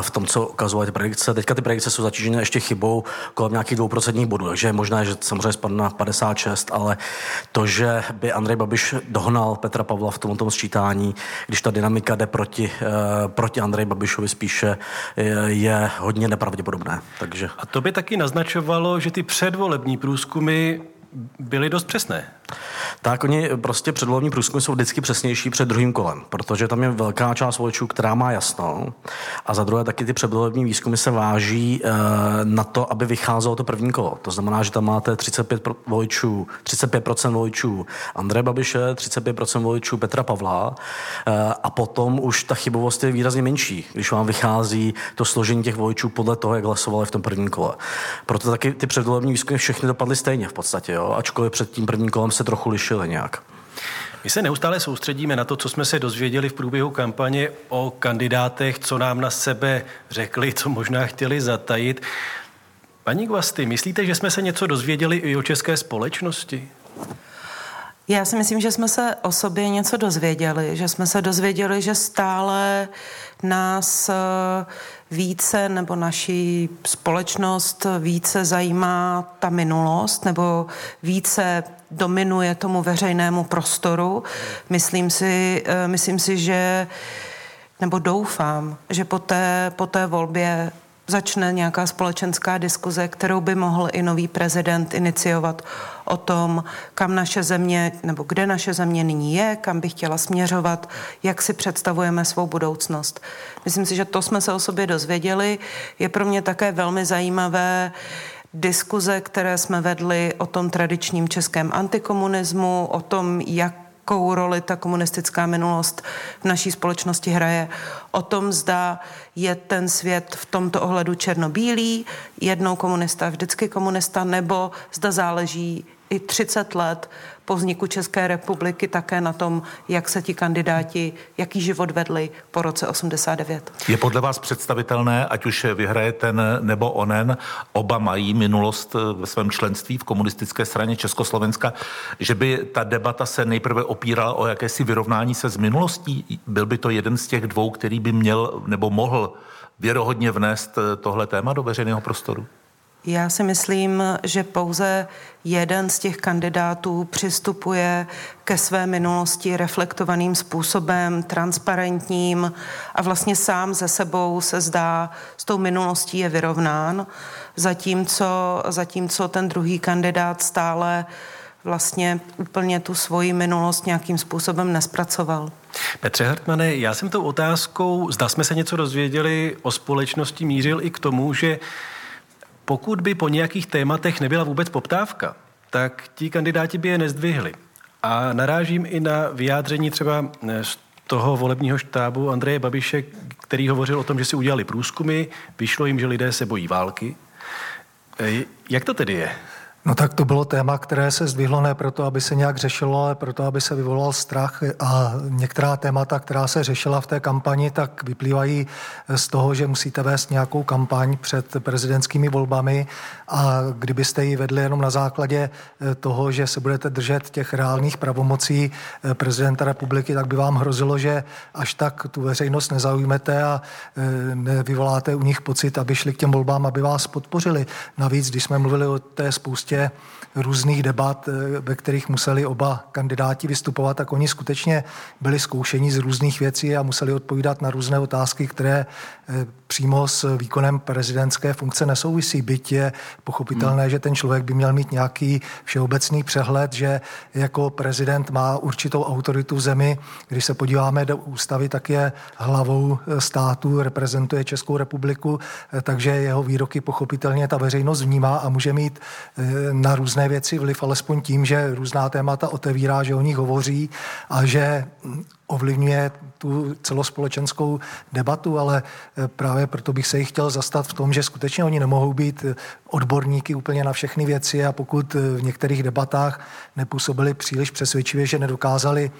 v tom, co ukazují ty predikce. Teďka ty predikce jsou zatížené ještě chybou kolem nějakých 2% bodů, takže je možné, že samozřejmě spadne na 56, ale to, že by Andrej Babiš dohnal Petra Pavla v tomto sčítání, když ta dynamika jde proti, proti Andrej Babišovi spíše, je, hodně nepravděpodobné podobné. Takže... A to by taky naznačovalo, že ty předvolební průzkumy byly dost přesné. Tak oni prostě předvolební průzkumy jsou vždycky přesnější před druhým kolem, protože tam je velká část voličů, která má jasno. A za druhé taky ty předvolební výzkumy se váží e, na to, aby vycházelo to první kolo. To znamená, že tam máte 35 voličů, 35% voličů Andreje Babiše, 35% voličů Petra Pavla e, a potom už ta chybovost je výrazně menší, když vám vychází to složení těch voličů podle toho, jak hlasovali v tom prvním kole. Proto taky ty předvolební výzkumy všechny dopadly stejně v podstatě, jo? ačkoliv před tím prvním kolem se trochu lišily nějak. My se neustále soustředíme na to, co jsme se dozvěděli v průběhu kampaně o kandidátech, co nám na sebe řekli, co možná chtěli zatajit. Paní Gvasty, myslíte, že jsme se něco dozvěděli i o české společnosti? Já si myslím, že jsme se o sobě něco dozvěděli, že jsme se dozvěděli, že stále nás eh, více nebo naší společnost více zajímá ta minulost nebo více dominuje tomu veřejnému prostoru. Myslím si, eh, myslím si že nebo doufám, že po té, po té volbě začne nějaká společenská diskuze, kterou by mohl i nový prezident iniciovat o tom, kam naše země, nebo kde naše země nyní je, kam by chtěla směřovat, jak si představujeme svou budoucnost. Myslím si, že to jsme se o sobě dozvěděli. Je pro mě také velmi zajímavé, diskuze, které jsme vedli o tom tradičním českém antikomunismu, o tom, jak jakou roli ta komunistická minulost v naší společnosti hraje. O tom, zda je ten svět v tomto ohledu černobílý, jednou komunista, vždycky komunista, nebo zda záleží i 30 let po vzniku České republiky také na tom, jak se ti kandidáti, jaký život vedli po roce 89. Je podle vás představitelné, ať už vyhraje ten nebo onen, oba mají minulost ve svém členství v komunistické straně Československa, že by ta debata se nejprve opírala o jakési vyrovnání se z minulostí? Byl by to jeden z těch dvou, který by měl nebo mohl věrohodně vnést tohle téma do veřejného prostoru? Já si myslím, že pouze jeden z těch kandidátů přistupuje ke své minulosti reflektovaným způsobem, transparentním a vlastně sám ze sebou se zdá, s tou minulostí je vyrovnán, zatímco, zatímco ten druhý kandidát stále vlastně úplně tu svoji minulost nějakým způsobem nespracoval. Petře Hartmane, já jsem tou otázkou, zda jsme se něco dozvěděli o společnosti, mířil i k tomu, že pokud by po nějakých tématech nebyla vůbec poptávka, tak ti kandidáti by je nezdvihli. A narážím i na vyjádření třeba eh, z toho volebního štábu Andreje Babiše, který hovořil o tom, že si udělali průzkumy, vyšlo jim, že lidé se bojí války. Eh, jak to tedy je? No tak to bylo téma, které se zdvihlo ne proto, aby se nějak řešilo, ale proto, aby se vyvolal strach a některá témata, která se řešila v té kampani, tak vyplývají z toho, že musíte vést nějakou kampaň před prezidentskými volbami a kdybyste ji vedli jenom na základě eh, toho, že se budete držet těch reálných pravomocí eh, prezidenta republiky, tak by vám hrozilo, že až tak tu veřejnost nezaujmete a eh, nevyvoláte u nich pocit, aby šli k těm volbám, aby vás podpořili. Navíc, když jsme mluvili o té spoustě různých debat, ve kterých museli oba kandidáti vystupovat, tak oni skutečně byli zkoušeni z různých věcí a museli odpovídat na různé otázky, které přímo s výkonem prezidentské funkce nesouvisí. Byť je pochopitelné, hmm. že ten člověk by měl mít nějaký všeobecný přehled, že jako prezident má určitou autoritu v zemi. Když se podíváme do ústavy, tak je hlavou státu, reprezentuje Českou republiku, takže jeho výroky pochopitelně ta veřejnost vnímá a může mít eh, na různé věci vliv, alespoň tím, že různá témata otevírá, že o nich hovoří a že ovlivňuje tu celospolečenskou debatu, ale eh, právě proto bych se jich chtěl zastat v tom, že skutečně oni nemohou být eh, odborníky úplně na všechny věci a pokud eh, v některých debatách nepůsobili příliš přesvědčivě, že nedokázali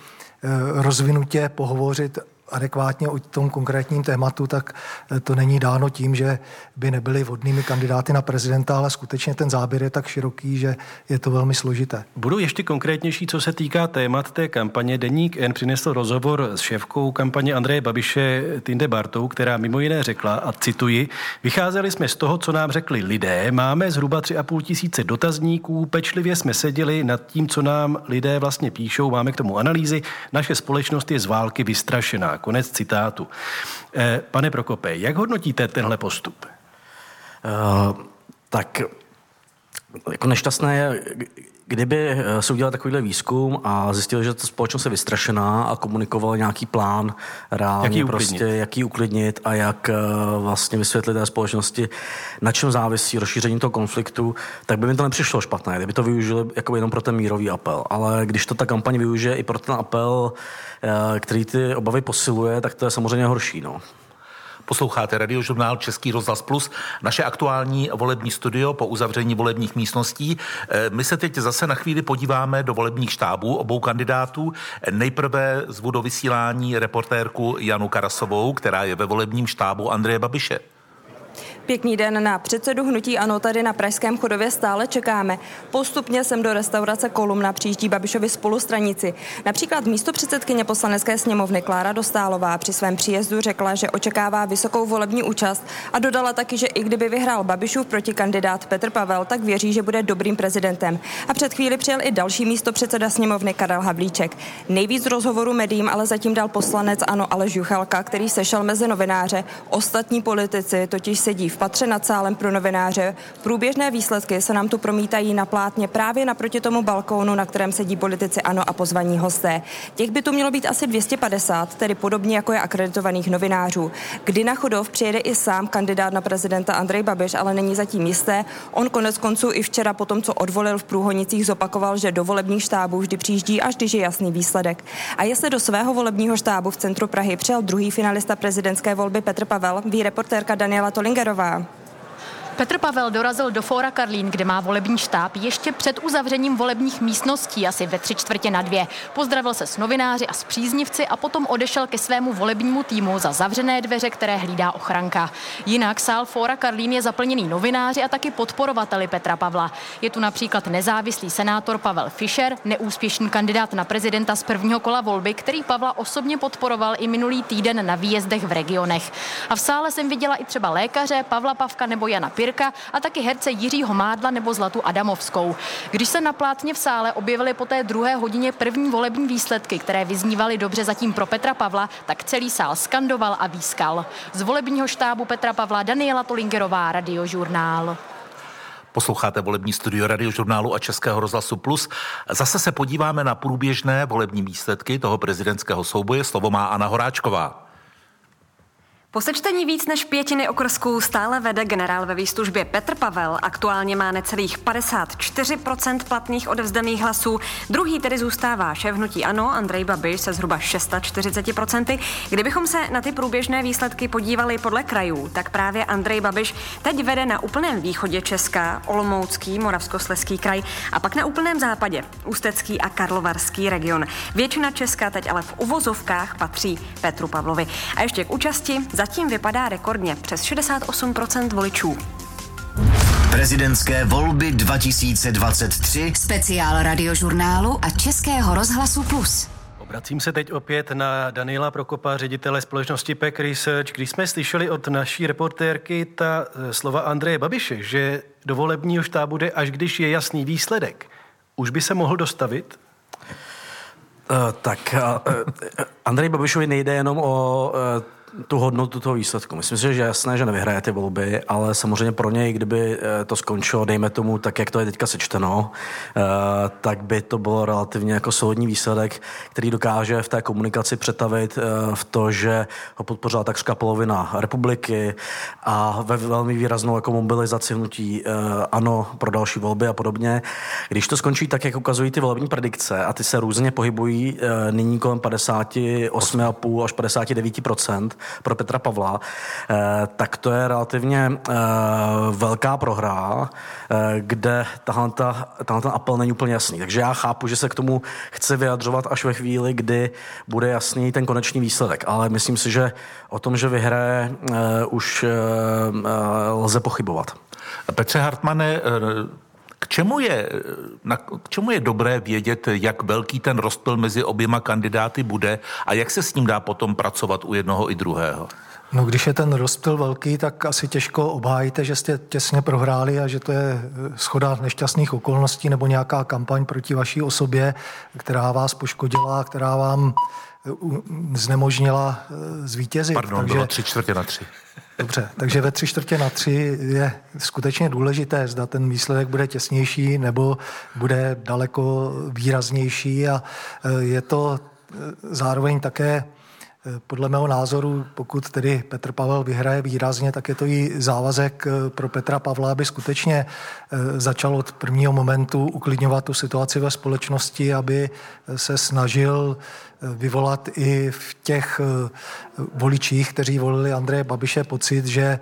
rozvinutě pohovořit adekvátně o tom konkrétním tématu, tak eh, to není dáno tím, že by nebyli vhodnými kandidáty na prezidenta, ale skutečně ten záběr je tak široký, že je to velmi složité. Budu ještě konkrétnější, co se týká témat té kampaně. Deník N přinesl rozhovor s šéfkou kampaně Andreje Babiše Tinde Bartou, která mimo jiné řekla, a cituji, vycházeli jsme z toho, co nám řekli lidé, máme zhruba 3,5 tisíce dotazníků, pečlivě jsme seděli nad tím, co nám lidé vlastně píšou, máme k tomu analýzy, naše společnost je z války vystrašená. Konec citátu. Eh, pane Prokope, jak hodnotíte tenhle postup? Uh, tak jako nešťastné je, Kdyby eh, se udělal takovýhle výzkum a zjistil, že ta společnost je vystrašená a komunikoval nějaký plán reálně, jaký prostě uklidnit. jak ji uklidnit a jak eh, vlastně vysvětlit té společnosti, na čem závisí rozšíření toho konfliktu, tak by mi to nepřišlo špatné, kdyby to využili jako jenom pro ten mírový apel. Ale když to ta kampaň využije i pro ten apel, eh, který ty obavy posiluje, tak to je samozřejmě horší. No. Posloucháte radiožurnál Český rozhlas Plus, naše aktuální volební studio po uzavření volebních místností. Eh, My se teď zase na chvíli podíváme do volebních štábů obou kandidátů. Nejprve zvu do vysílání reportérku Janu Karasovou, která je ve volebním štábu Andreje Babiše. Pěkný den na předsedu Hnutí Ano tady na Pražském chodově stále čekáme. Postupně sem do restaurace Kolumna přijíždí Babišovi spolustranici. Například místo předsedkyně poslanecké sněmovny Klára Dostálová při svém příjezdu řekla, že očekává vysokou volební účast a dodala taky, že i kdyby vyhrál Babišův protikandidát Petr Pavel, tak věří, že bude dobrým prezidentem. A před chvíli přijel i další místo předseda sněmovny Karel Havlíček. Nejvíc rozhovorů médiím ale zatím dal poslanec Ano Aleš Juchelka, který sešel mezi novináře. Ostatní politici totiž sedí v patře nad sálem pro novináře. Průběžné výsledky se nám tu promítají na plátně právě naproti tomu balkónu, na kterém sedí politici ANO a pozvaní hosté. Těch by tu mělo být asi 250, tedy podobně jako je akreditovaných novinářů. Kdy na chodov přijede i sám kandidát na prezidenta Andrej Babiš, ale není zatím jisté. On konec konců i včera po tom, co odvolil v Průhonicích, zopakoval, že do volebních štábů vždy přijíždí, až když je jasný výsledek. A jestli do svého volebního štábu v centru Prahy přijel druhý finalista prezidentské volby Petr Pavel, ví reportérka Daniela Tolingerová. uh, Petr Pavel dorazil do Fóra Karlín, kde má volební štáb ještě před uzavřením volebních místností, asi ve tři čtvrtě na dvě. Pozdravil se s novináři a s příznivci a potom odešel ke svému volebnímu týmu za zavřené dveře, které hlídá ochranka. Jinak sál Fóra Karlín je zaplněný novináři a taky podporovateli Petra Pavla. Je tu například nezávislý senátor Pavel Fischer, neúspěšný kandidát na prezidenta z prvního kola volby, který Pavla osobně podporoval i minulý týden na výjezdech v regionech. A v sále jsem viděla i třeba lékaře Pavla Pavka nebo Jana Pirka a taky herce Jiřího Mádla nebo Zlatu Adamovskou. Když se na plátně v sále objevily po té druhé hodině první volební výsledky, které vyznívaly dobře zatím pro Petra Pavla, tak celý sál skandoval a výskal. Z volebního štábu Petra Pavla Daniela Tolingerová, Radiožurnál. Posloucháte volební studio radiožurnálu a Českého rozhlasu Plus. Zase se podíváme na průběžné volební výsledky toho prezidentského souboje. Slovo má Anna Horáčková. Po sečtení víc než pětiny okrsků stále vede generál ve výslužbě Petr Pavel. Aktuálně má necelých 54% platných odevzdaných hlasů. Druhý tedy zůstává šéf hnutí Ano, Andrej Babiš se zhruba 640%. Kdybychom se na ty průběžné výsledky podívali podle krajů, tak právě Andrej Babiš teď vede na úplném východě Česka, Olomoucký, Moravskosleský kraj a pak na úplném západě, Ústecký a Karlovarský region. Většina Česka teď ale v uvozovkách patří Petru Pavlovi. A ještě k účasti zatím vypadá rekordně přes 68% voličů. Prezidentské volby 2023. Speciál radiožurnálu a Českého rozhlasu Plus. Obracím se teď opět na Daniela Prokopa, ředitele společnosti PEC Research. Když jsme slyšeli od naší reportérky ta eh, slova Andreje Babiše, že do volebního štábu jde, až když je jasný výsledek, už by se mohl dostavit? Uh, tak uh, Andrej Babišovi nejde jenom o uh, tu hodnotu toho výsledku. Myslím si, že jasné, že nevyhraje ty volby, ale samozřejmě pro něj, kdyby to skončilo, dejme tomu, tak jak to je teďka sečteno, tak by to bylo relativně jako solidní výsledek, který dokáže v té komunikaci přetavit v to, že ho podpořila takřka polovina republiky a ve velmi výraznou jako mobilizaci hnutí ano pro další volby a podobně. Když to skončí tak, jak ukazují ty volební predikce a ty se různě pohybují nyní kolem 58,5 až 59 pro Petra Pavla, tak to je relativně velká prohra, kde tahle, tahle ten apel není úplně jasný. Takže já chápu, že se k tomu chce vyjadřovat až ve chvíli, kdy bude jasný ten konečný výsledek. Ale myslím si, že o tom, že vyhraje, už lze pochybovat. Petře Hartmane, čemu, je, na, k čemu je dobré vědět, jak velký ten rozpil mezi oběma kandidáty bude a jak se s ním dá potom pracovat u jednoho i druhého? No, když je ten rozptyl velký, tak asi těžko obhájíte, že jste těsně prohráli a že to je schoda nešťastných okolností nebo nějaká kampaň proti vaší osobě, která vás poškodila, která vám znemožnila zvítězit. Pardon, takže... bylo tři čtvrtě na tři. Dobře, takže ve tři čtvrtě na tři je skutečně důležité, zda ten výsledek bude těsnější nebo bude daleko výraznější a je to zároveň také podle mého názoru, pokud tedy Petr Pavel vyhraje výrazně, tak je to i závazek eh, pro Petra Pavla, aby skutečně eh, začal od prvního momentu uklidňovat tu situaci ve společnosti, aby se snažil vyvolat i v těch eh, voličích, kteří volili Andreje Babiše, pocit, že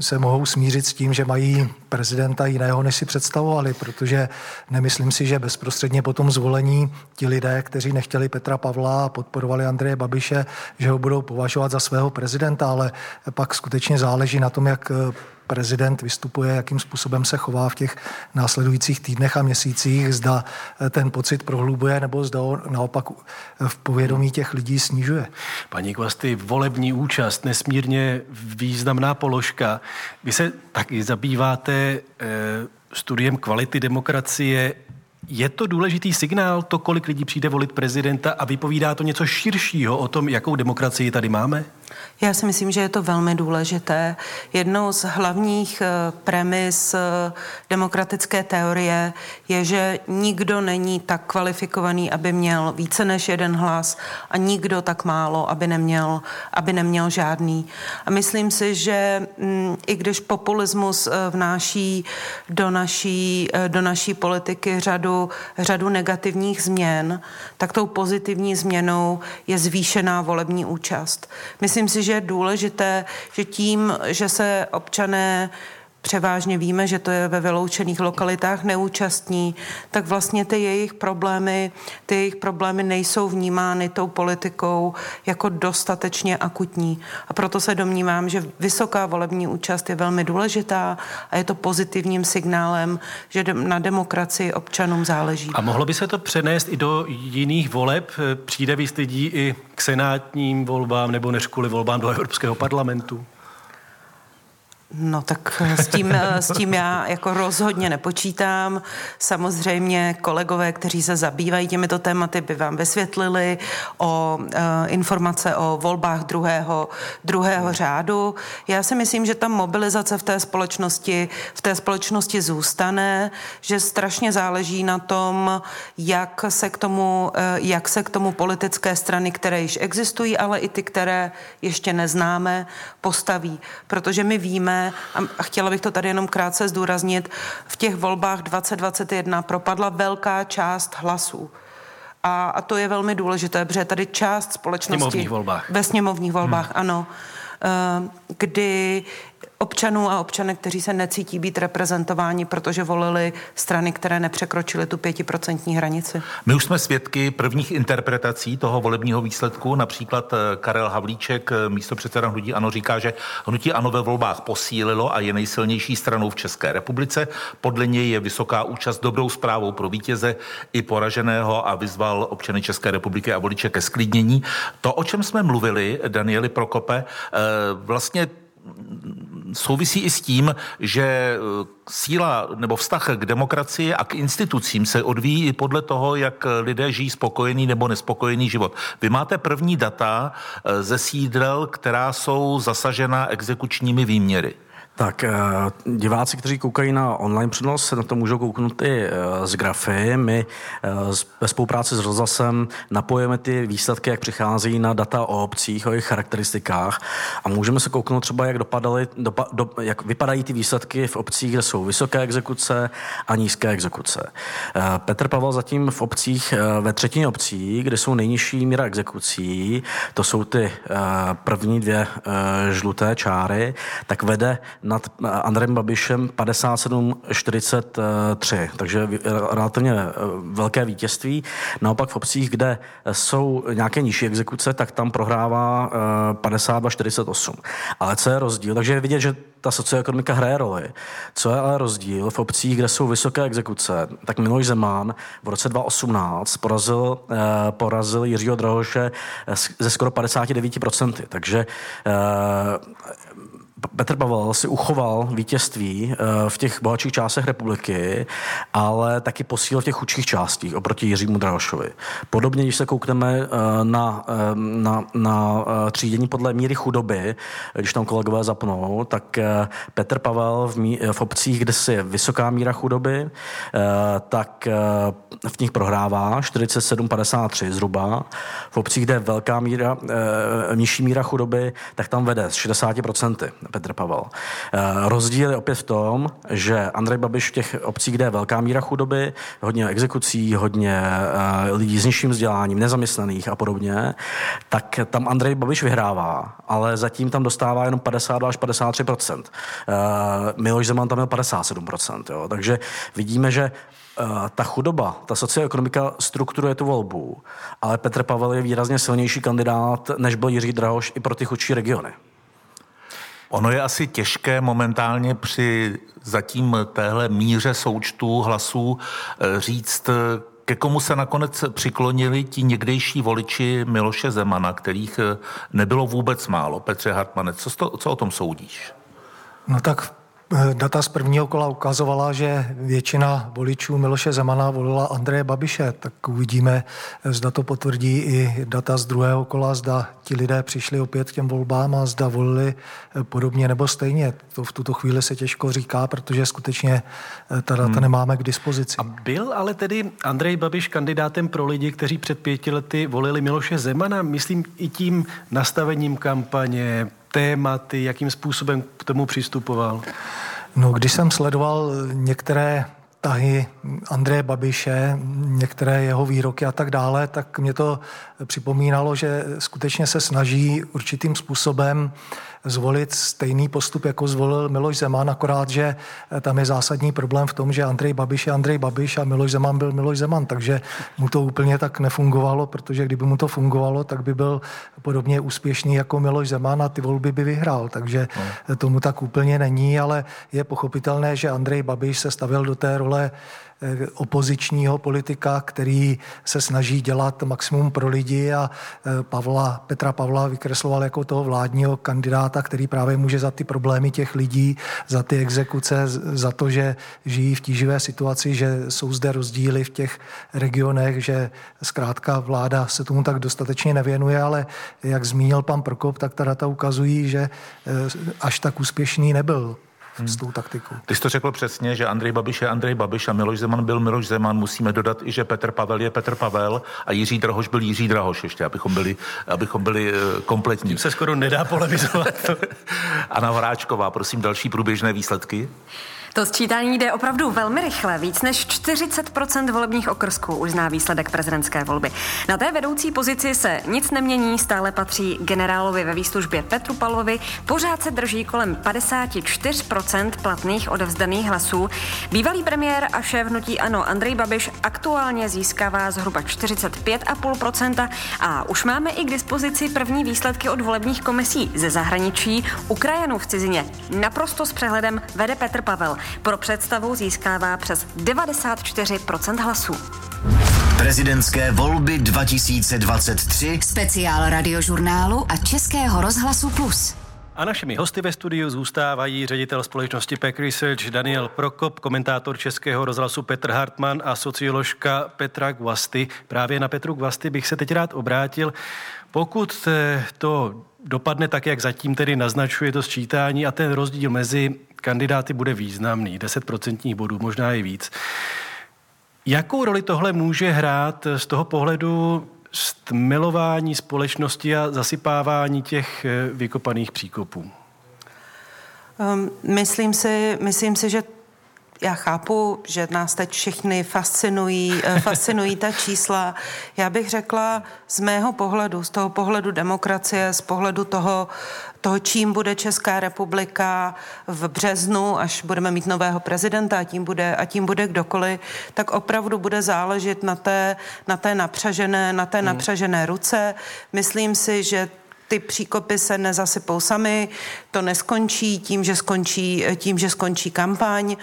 se mohou smířit s tím, že mají prezidenta jiného, než si představovali, protože nemyslím si, že bezprostředně po tom zvolení ti lidé, kteří nechtěli Petra Pavla a podporovali Andreje Babiše, že ho budou považovat za svého prezidenta, ale pak skutečně záleží na tom, jak prezident vystupuje, jakým způsobem se chová v těch následujících týdnech a měsících, zda eh, ten pocit prohlubuje nebo zda ho naopak v povědomí těch lidí snižuje. Paní Kvasty, volební účast, nesmírně významná položka. Vy se taky zabýváte eh, studiem kvality demokracie. Je to důležitý signál, to, kolik lidí přijde volit prezidenta a vypovídá to něco širšího o tom, jakou demokracii tady máme? Já si myslím, že je to velmi důležité. Jednou z hlavních eh, premis eh, demokratické teorie je, že nikdo není tak kvalifikovaný, aby měl více než jeden hlas a nikdo tak málo, aby neměl, aby neměl žádný. A myslím si, že mm, i když populismus eh, vnáší do naší, do naší politiky řadu, řadu negativních změn, tak tou pozitivní změnou je zvýšená volební účast. Myslím si, že je důležité, že tím, že se občané převážně víme, že to je ve vyloučených lokalitách neúčastní, tak vlastně ty jejich problémy, ty jejich problémy nejsou vnímány tou politikou jako dostatečně akutní. A proto se domnívám, že vysoká volební účast je velmi důležitá a je to pozitivním signálem, že na demokracii občanům záleží. A mohlo by se to přenést i do jiných voleb? Přijde víc lidí i k senátním volbám nebo než kvůli volbám do Evropského parlamentu? No tak eh, s tím, eh, s tím já jako rozhodně nepočítám. Samozřejmě kolegové, kteří se zabývají těmito tématy, by vám vysvětlili o uh, informace o volbách druhého, druhého řádu. Já si myslím, že ta mobilizace v té společnosti, v té společnosti zůstane, že strašně záleží na tom, jak se k tomu, uh, jak se k tomu politické strany, které již existují, ale i ty, které ještě neznáme, postaví. Protože my víme, a chtěla bych to tady jenom krátce zdůraznit, v těch volbách 2021 propadla velká část hlasů. A, a to je velmi důležité, protože tady část společnosti... Sněmovních volbách. Ve sněmovních volbách, hmm. ano. Eh, kdy občanů a občanek, kteří se necítí být reprezentováni, protože volili strany, které nepřekročily tu pětiprocentní hranici. My už jsme svědky prvních interpretací toho volebního výsledku. Například eh, Karel Havlíček, eh, místo předseda Hnutí Ano, říká, že Hnutí Ano ve volbách posílilo a je nejsilnější stranou v České republice. Podle něj je vysoká účast dobrou zprávou pro vítěze i poraženého a vyzval občany České republiky a voliče ke sklidnění. To, o čem jsme mluvili, Danieli Prokope, eh, vlastně souvisí i s tím, že e, síla nebo vztah k demokracii a k institucím se odvíjí i podle toho, jak lidé žijí spokojený nebo nespokojený život. Vy máte první data e, ze sídel, která jsou zasažena exekučními výměry. Tak eh, diváci, kteří koukají na online přenos, se na to můžou kouknout i eh, z grafy. My eh, ve spolupráci s rozhlasem napojeme ty výsledky, jak přicházejí na data o obcích, o jejich charakteristikách a můžeme se kouknout třeba, jak, dopadaly, dopa, do, jak vypadají ty výsledky v obcích, kde jsou vysoké exekuce a nízké exekuce. Petr Pavel zatím v obcích, ve třetině obcí, kde jsou nejnižší míra exekucí, to jsou ty první dvě žluté čáry, tak vede nad Andrem Babišem 57-43, takže relativně eh, velké vítězství. Naopak v obcích, kde jsou nějaké nižší exekuce, tak tam prohrává 52-48. Eh, ale co je rozdíl? Takže je vidět, že ta socioekonomika hraje roli. Co je ale rozdíl v obcích, kde jsou vysoké exekuce, tak Miloš Zeman v roce 2018 porazil, eh, porazil Jiřího Drahoše ze skoro 59%. Takže Petr Pavel si uchoval vítězství v těch bohatších částech republiky, ale taky posílil v těch chudších částích oproti Jiřímu Drahošovi. Podobně, když se koukneme na, na, na třídění podle míry chudoby, když tam kolegové zapnou, tak Petr Pavel v, mí, v obcích, kde je vysoká míra chudoby, tak v nich prohrává 47,53 zhruba. V obcích, kde je velká míra, nižší míra chudoby, tak tam vede s 60% Petr Pavel. Rozdíl je opět v tom, že Andrej Babiš v těch obcích, kde je velká míra chudoby, hodně exekucí, hodně lidí s nižším vzděláním, nezaměstnaných a podobně, tak tam Andrej Babiš vyhrává, ale zatím tam dostává jenom 52 až 53% Miloš Zeman tam měl 57 jo. Takže vidíme, že ta chudoba, ta socioekonomika strukturuje tu volbu, ale Petr Pavel je výrazně silnější kandidát, než byl Jiří Drahoš i pro ty chudší regiony. Ono je asi těžké momentálně při zatím téhle míře součtu hlasů eh, říct, ke komu se nakonec přiklonili ti někdejší voliči Miloše Zemana, kterých eh, nebylo vůbec málo. Petře Hartmane, co, to, co o tom soudíš? No tak data z prvního kola ukazovala, že většina voličů Miloše Zemana volila Andreje Babiše, tak uvidíme, eh, zda to potvrdí i data z druhého kola, zda ti lidé přišli opět k těm volbám a zda volili eh, podobně nebo stejně. To v tuto chvíli se těžko říká, protože skutečně ta data hmm. nemáme k dispozici. A byl ale tedy Andrej Babiš kandidátem pro lidi, kteří před pěti lety volili Miloše Zemana, myslím i tím nastavením kampaně, tématy, jakým způsobem k tomu přistupoval? No, když jsem sledoval některé tahy Andreje Babiše, některé jeho výroky a tak dále, tak mě to připomínalo, že skutečně se snaží určitým způsobem zvolit stejný postup, jako zvolil Miloš Zeman, akorát, že eh, tam je zásadní problém v tom, že Andrej Babiš je Andrej Babiš a Miloš Zeman byl Miloš Zeman, takže mu to úplně tak nefungovalo, protože kdyby mu to fungovalo, tak by byl podobně úspěšný jako Miloš Zeman a ty volby by vyhrál, takže no. tomu tak úplně není, ale je pochopitelné, že Andrej Babiš se stavil do té role Eh, opozičního politika, který se snaží dělat maximum pro lidi a eh, Pavla, Petra Pavla vykresloval jako toho vládního kandidáta, který právě může za ty problémy těch lidí, za ty exekuce, za to, že žijí v tíživé situaci, že jsou zde rozdíly v těch regionech, že zkrátka vláda se tomu tak dostatečně nevěnuje, ale jak zmínil pan Prokop, tak ta data ukazují, že eh, až tak úspěšný nebyl hmm. s tou taktikou. Ty jsi to řekl přesně, že Andrej Babiš je Andrej Babiš a Miloš Zeman byl Miloš Zeman. Musíme dodat i, že Petr Pavel je Petr Pavel a Jiří Drahoš byl Jiří Drahoš ještě, abychom byli, abychom byli eh, kompletní. Tím se skoro nedá polemizovat. (laughs) Anna Horáčková, prosím, další průběžné výsledky. To sčítání jde opravdu velmi rychle. Víc než 40% volebních okrsků už zná výsledek prezidentské volby. Na té vedoucí pozici se nic nemění, stále patří generálovi ve výslužbě Petru Palovi. Pořád se drží kolem 54% platných odevzdaných hlasů. Bývalý premiér a šéf hnutí Ano Andrej Babiš aktuálně získává zhruba 45,5% a už máme i k dispozici první výsledky od volebních komisí ze zahraničí. Ukrajinů v cizině naprosto s přehledem vede Petr Pavel. Pro představu získává přes 94% hlasů. Prezidentské volby 2023. Speciál radiožurnálu a Českého rozhlasu Plus. A našimi hosty ve studiu zůstávají ředitel společnosti Pack Research Daniel Prokop, komentátor Českého rozhlasu Petr Hartmann a socioložka Petra Guasty. Právě na Petru Guasty bych se teď rád obrátil. Pokud to dopadne tak, jak zatím tedy naznačuje to sčítání a ten rozdíl mezi kandidáty bude významný, 10% bodů, možná i víc. Jakou roli tohle může hrát z toho pohledu stmilování společnosti a zasypávání těch eh, vykopaných příkopů? Um, myslím si, myslím si, že já chápu, že nás teď všichni fascinují, eh, fascinují ta čísla. Já bych řekla z mého pohledu, z toho pohledu demokracie, z pohledu toho, toho, čím bude Česká republika v březnu, až budeme mít nového prezidenta a tím bude, a tím bude kdokoliv, tak opravdu bude záležet na té, na té napřažené, na té hmm. napřažené ruce. Myslím si, že ty příkopy se nezasypou sami, to neskončí tím, že skončí, tím, že skončí kampaň.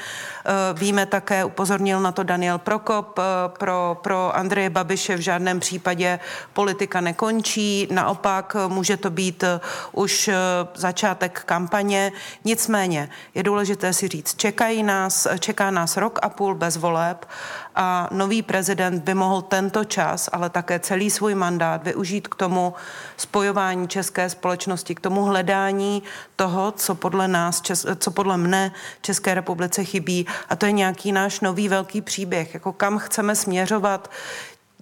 Víme také, upozornil na to Daniel Prokop, pro, pro Andreje Babiše v žádném případě politika nekončí, naopak může to být už začátek kampaně. Nicméně je důležité si říct, čekají nás, čeká nás rok a půl bez voleb a nový prezident by mohl tento čas, ale také celý svůj mandát využít k tomu spojování české společnosti, k tomu hledání toho, co podle nás, co podle mne České republice chybí a to je nějaký náš nový velký příběh, jako kam chceme směřovat,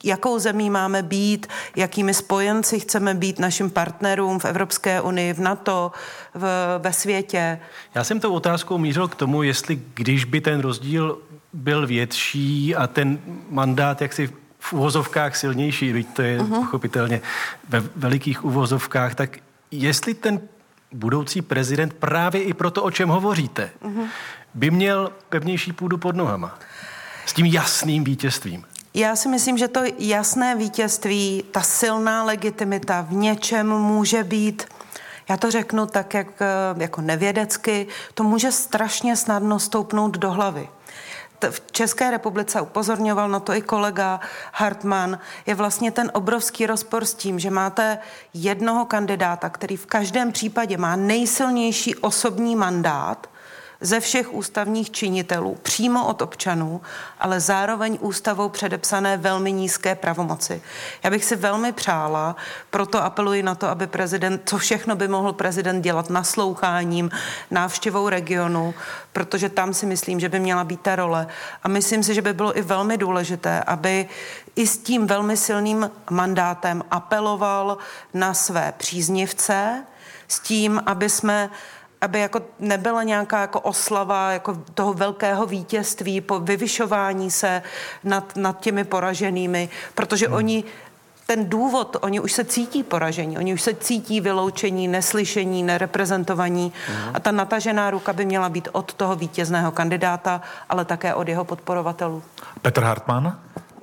jakou zemí máme být, jakými spojenci chceme být našim partnerům v Evropské unii, v NATO, v, ve světě. Já jsem tou otázkou mířil k tomu, jestli když by ten rozdíl byl větší a ten mandát jaksi v uvozovkách silnější, byť to je uh-huh. pochopitelně ve velikých uvozovkách, tak jestli ten budoucí prezident právě i pro to, o čem hovoříte, uh-huh. By měl pevnější půdu pod nohama. S tím jasným vítězstvím. Já si myslím, že to jasné vítězství, ta silná legitimita v něčem může být, já to řeknu tak jak, jako nevědecky, to může strašně snadno stoupnout do hlavy v České republice, upozorňoval na to i kolega Hartmann, je vlastně ten obrovský rozpor s tím, že máte jednoho kandidáta, který v každém případě má nejsilnější osobní mandát, ze všech ústavních činitelů, přímo od občanů, ale zároveň ústavou předepsané velmi nízké pravomoci. Já bych si velmi přála, proto apeluji na to, aby prezident, co všechno by mohl prezident dělat nasloucháním, návštěvou regionu, protože tam si myslím, že by měla být ta role. A myslím si, že by bylo i velmi důležité, aby i s tím velmi silným mandátem apeloval na své příznivce, s tím, aby jsme aby jako nebyla nějaká jako oslava jako toho velkého vítězství, po vyvyšování se nad, nad těmi poraženými, protože hmm. oni ten důvod, oni už se cítí poražení, oni už se cítí vyloučení, neslyšení, nereprezentovaní mm. a ta natažená ruka by měla být od toho vítězného kandidáta, ale také od jeho podporovatelů. Petr Hartmann?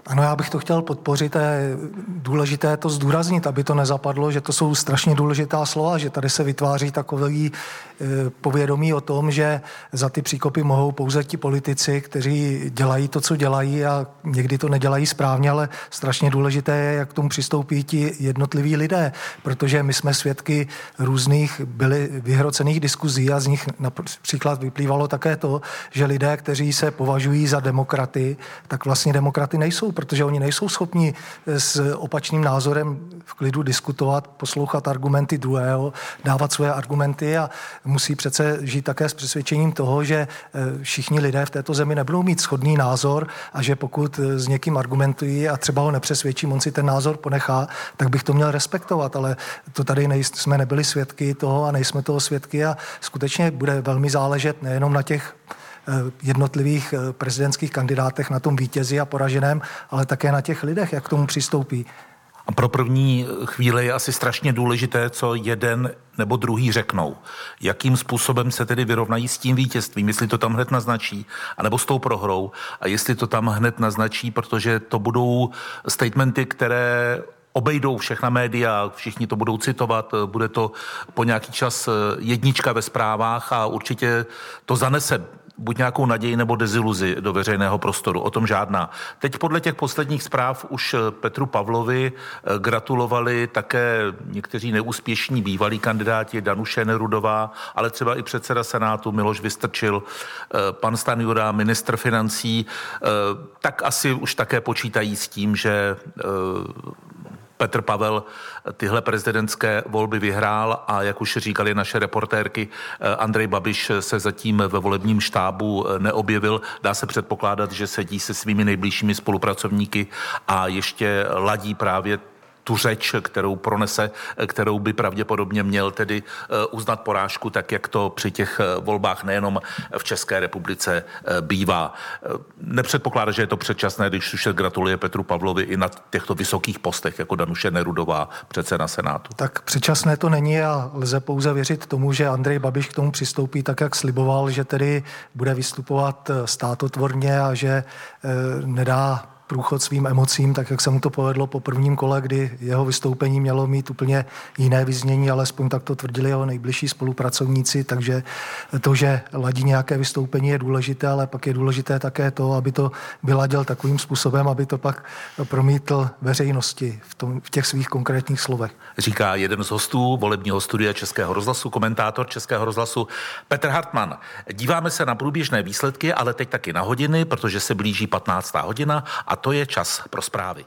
Ano, já bych to chtěl podpořit je důležité to zdůraznit, aby to nezapadlo, že to jsou strašně důležitá slova, že tady se vytváří takový e, povědomí o tom, že za ty příkopy mohou pouze ti politici, kteří dělají to, co dělají a někdy to nedělají správně, ale strašně důležité je, jak k tomu přistoupí ti jednotliví lidé, protože my jsme svědky různých byli vyhrocených diskuzí a z nich například vyplývalo také to, že lidé, kteří se považují za demokraty, tak vlastně demokraty nejsou protože oni nejsou schopni eh, s opačným názorem v klidu diskutovat, poslouchat argumenty druhého, dávat své argumenty a musí přece žít také s přesvědčením toho, že eh, všichni lidé v této zemi nebudou mít shodný názor a že pokud eh, s někým argumentují a třeba ho nepřesvědčím, on si ten názor ponechá, tak bych to měl respektovat, ale to tady nej, jsme nebyli svědky toho a nejsme toho svědky a skutečně bude velmi záležet nejenom na těch jednotlivých eh, prezidentských kandidátech na tom vítězi a poraženém, ale také na těch lidech, jak k tomu přistoupí. A pro první chvíli je asi strašně důležité, co jeden nebo druhý řeknou. Jakým způsobem se tedy vyrovnají s tím vítězstvím, jestli to tam hned naznačí, anebo s tou prohrou, a jestli to tam hned naznačí, protože to budou statementy, které obejdou všechna média, všichni to budou citovat, bude to po nějaký čas jednička ve zprávách a určitě to zanese buď nějakou naději nebo deziluzi do veřejného prostoru. O tom žádná. Teď podle těch posledních zpráv už eh, Petru Pavlovi eh, gratulovali také někteří neúspěšní bývalí kandidáti, Danuše Nerudová, ale třeba i předseda Senátu Miloš Vystrčil, eh, pan Stanjura, ministr financí, tak asi už také počítají s tím, že Petr Pavel tyhle prezidentské volby vyhrál a jak už říkali naše reportérky, eh, Andrej Babiš se zatím ve volebním štábu eh, neobjevil. Dá se předpokládat, že sedí se svými nejbližšími spolupracovníky a ještě ladí právě tu řeč, kterou pronese, kterou by pravděpodobně měl tedy eh, uznat porážku, tak jak to při těch eh, volbách nejenom v České republice eh, bývá. Nepředpokládá, že je to předčasné, když už se gratuluje Petru Pavlovi i na těchto vysokých postech, jako Danuše Nerudová, předseda Senátu. Tak předčasné to není a lze pouze věřit tomu, že Andrej Babiš k tomu přistoupí tak, jak sliboval, že tedy bude vystupovat státotvorně a že nedá průchod svým emocím, tak jak se mu to povedlo po prvním kole, kdy jeho vystoupení mělo mít úplně jiné vyznění, alespoň tak to tvrdili jeho nejbližší spolupracovníci, takže to, že ladí nějaké vystoupení je důležité, ale pak je důležité také to, aby to vyladil takovým způsobem, aby to pak promítl veřejnosti v, tom, v těch svých konkrétních slovech. Říká jeden z hostů volebního studia Českého rozhlasu, komentátor Českého rozhlasu Petr Hartmann. Díváme se na průběžné výsledky, ale teď taky na hodiny, protože se blíží 15. hodina a to je čas pro zprávy.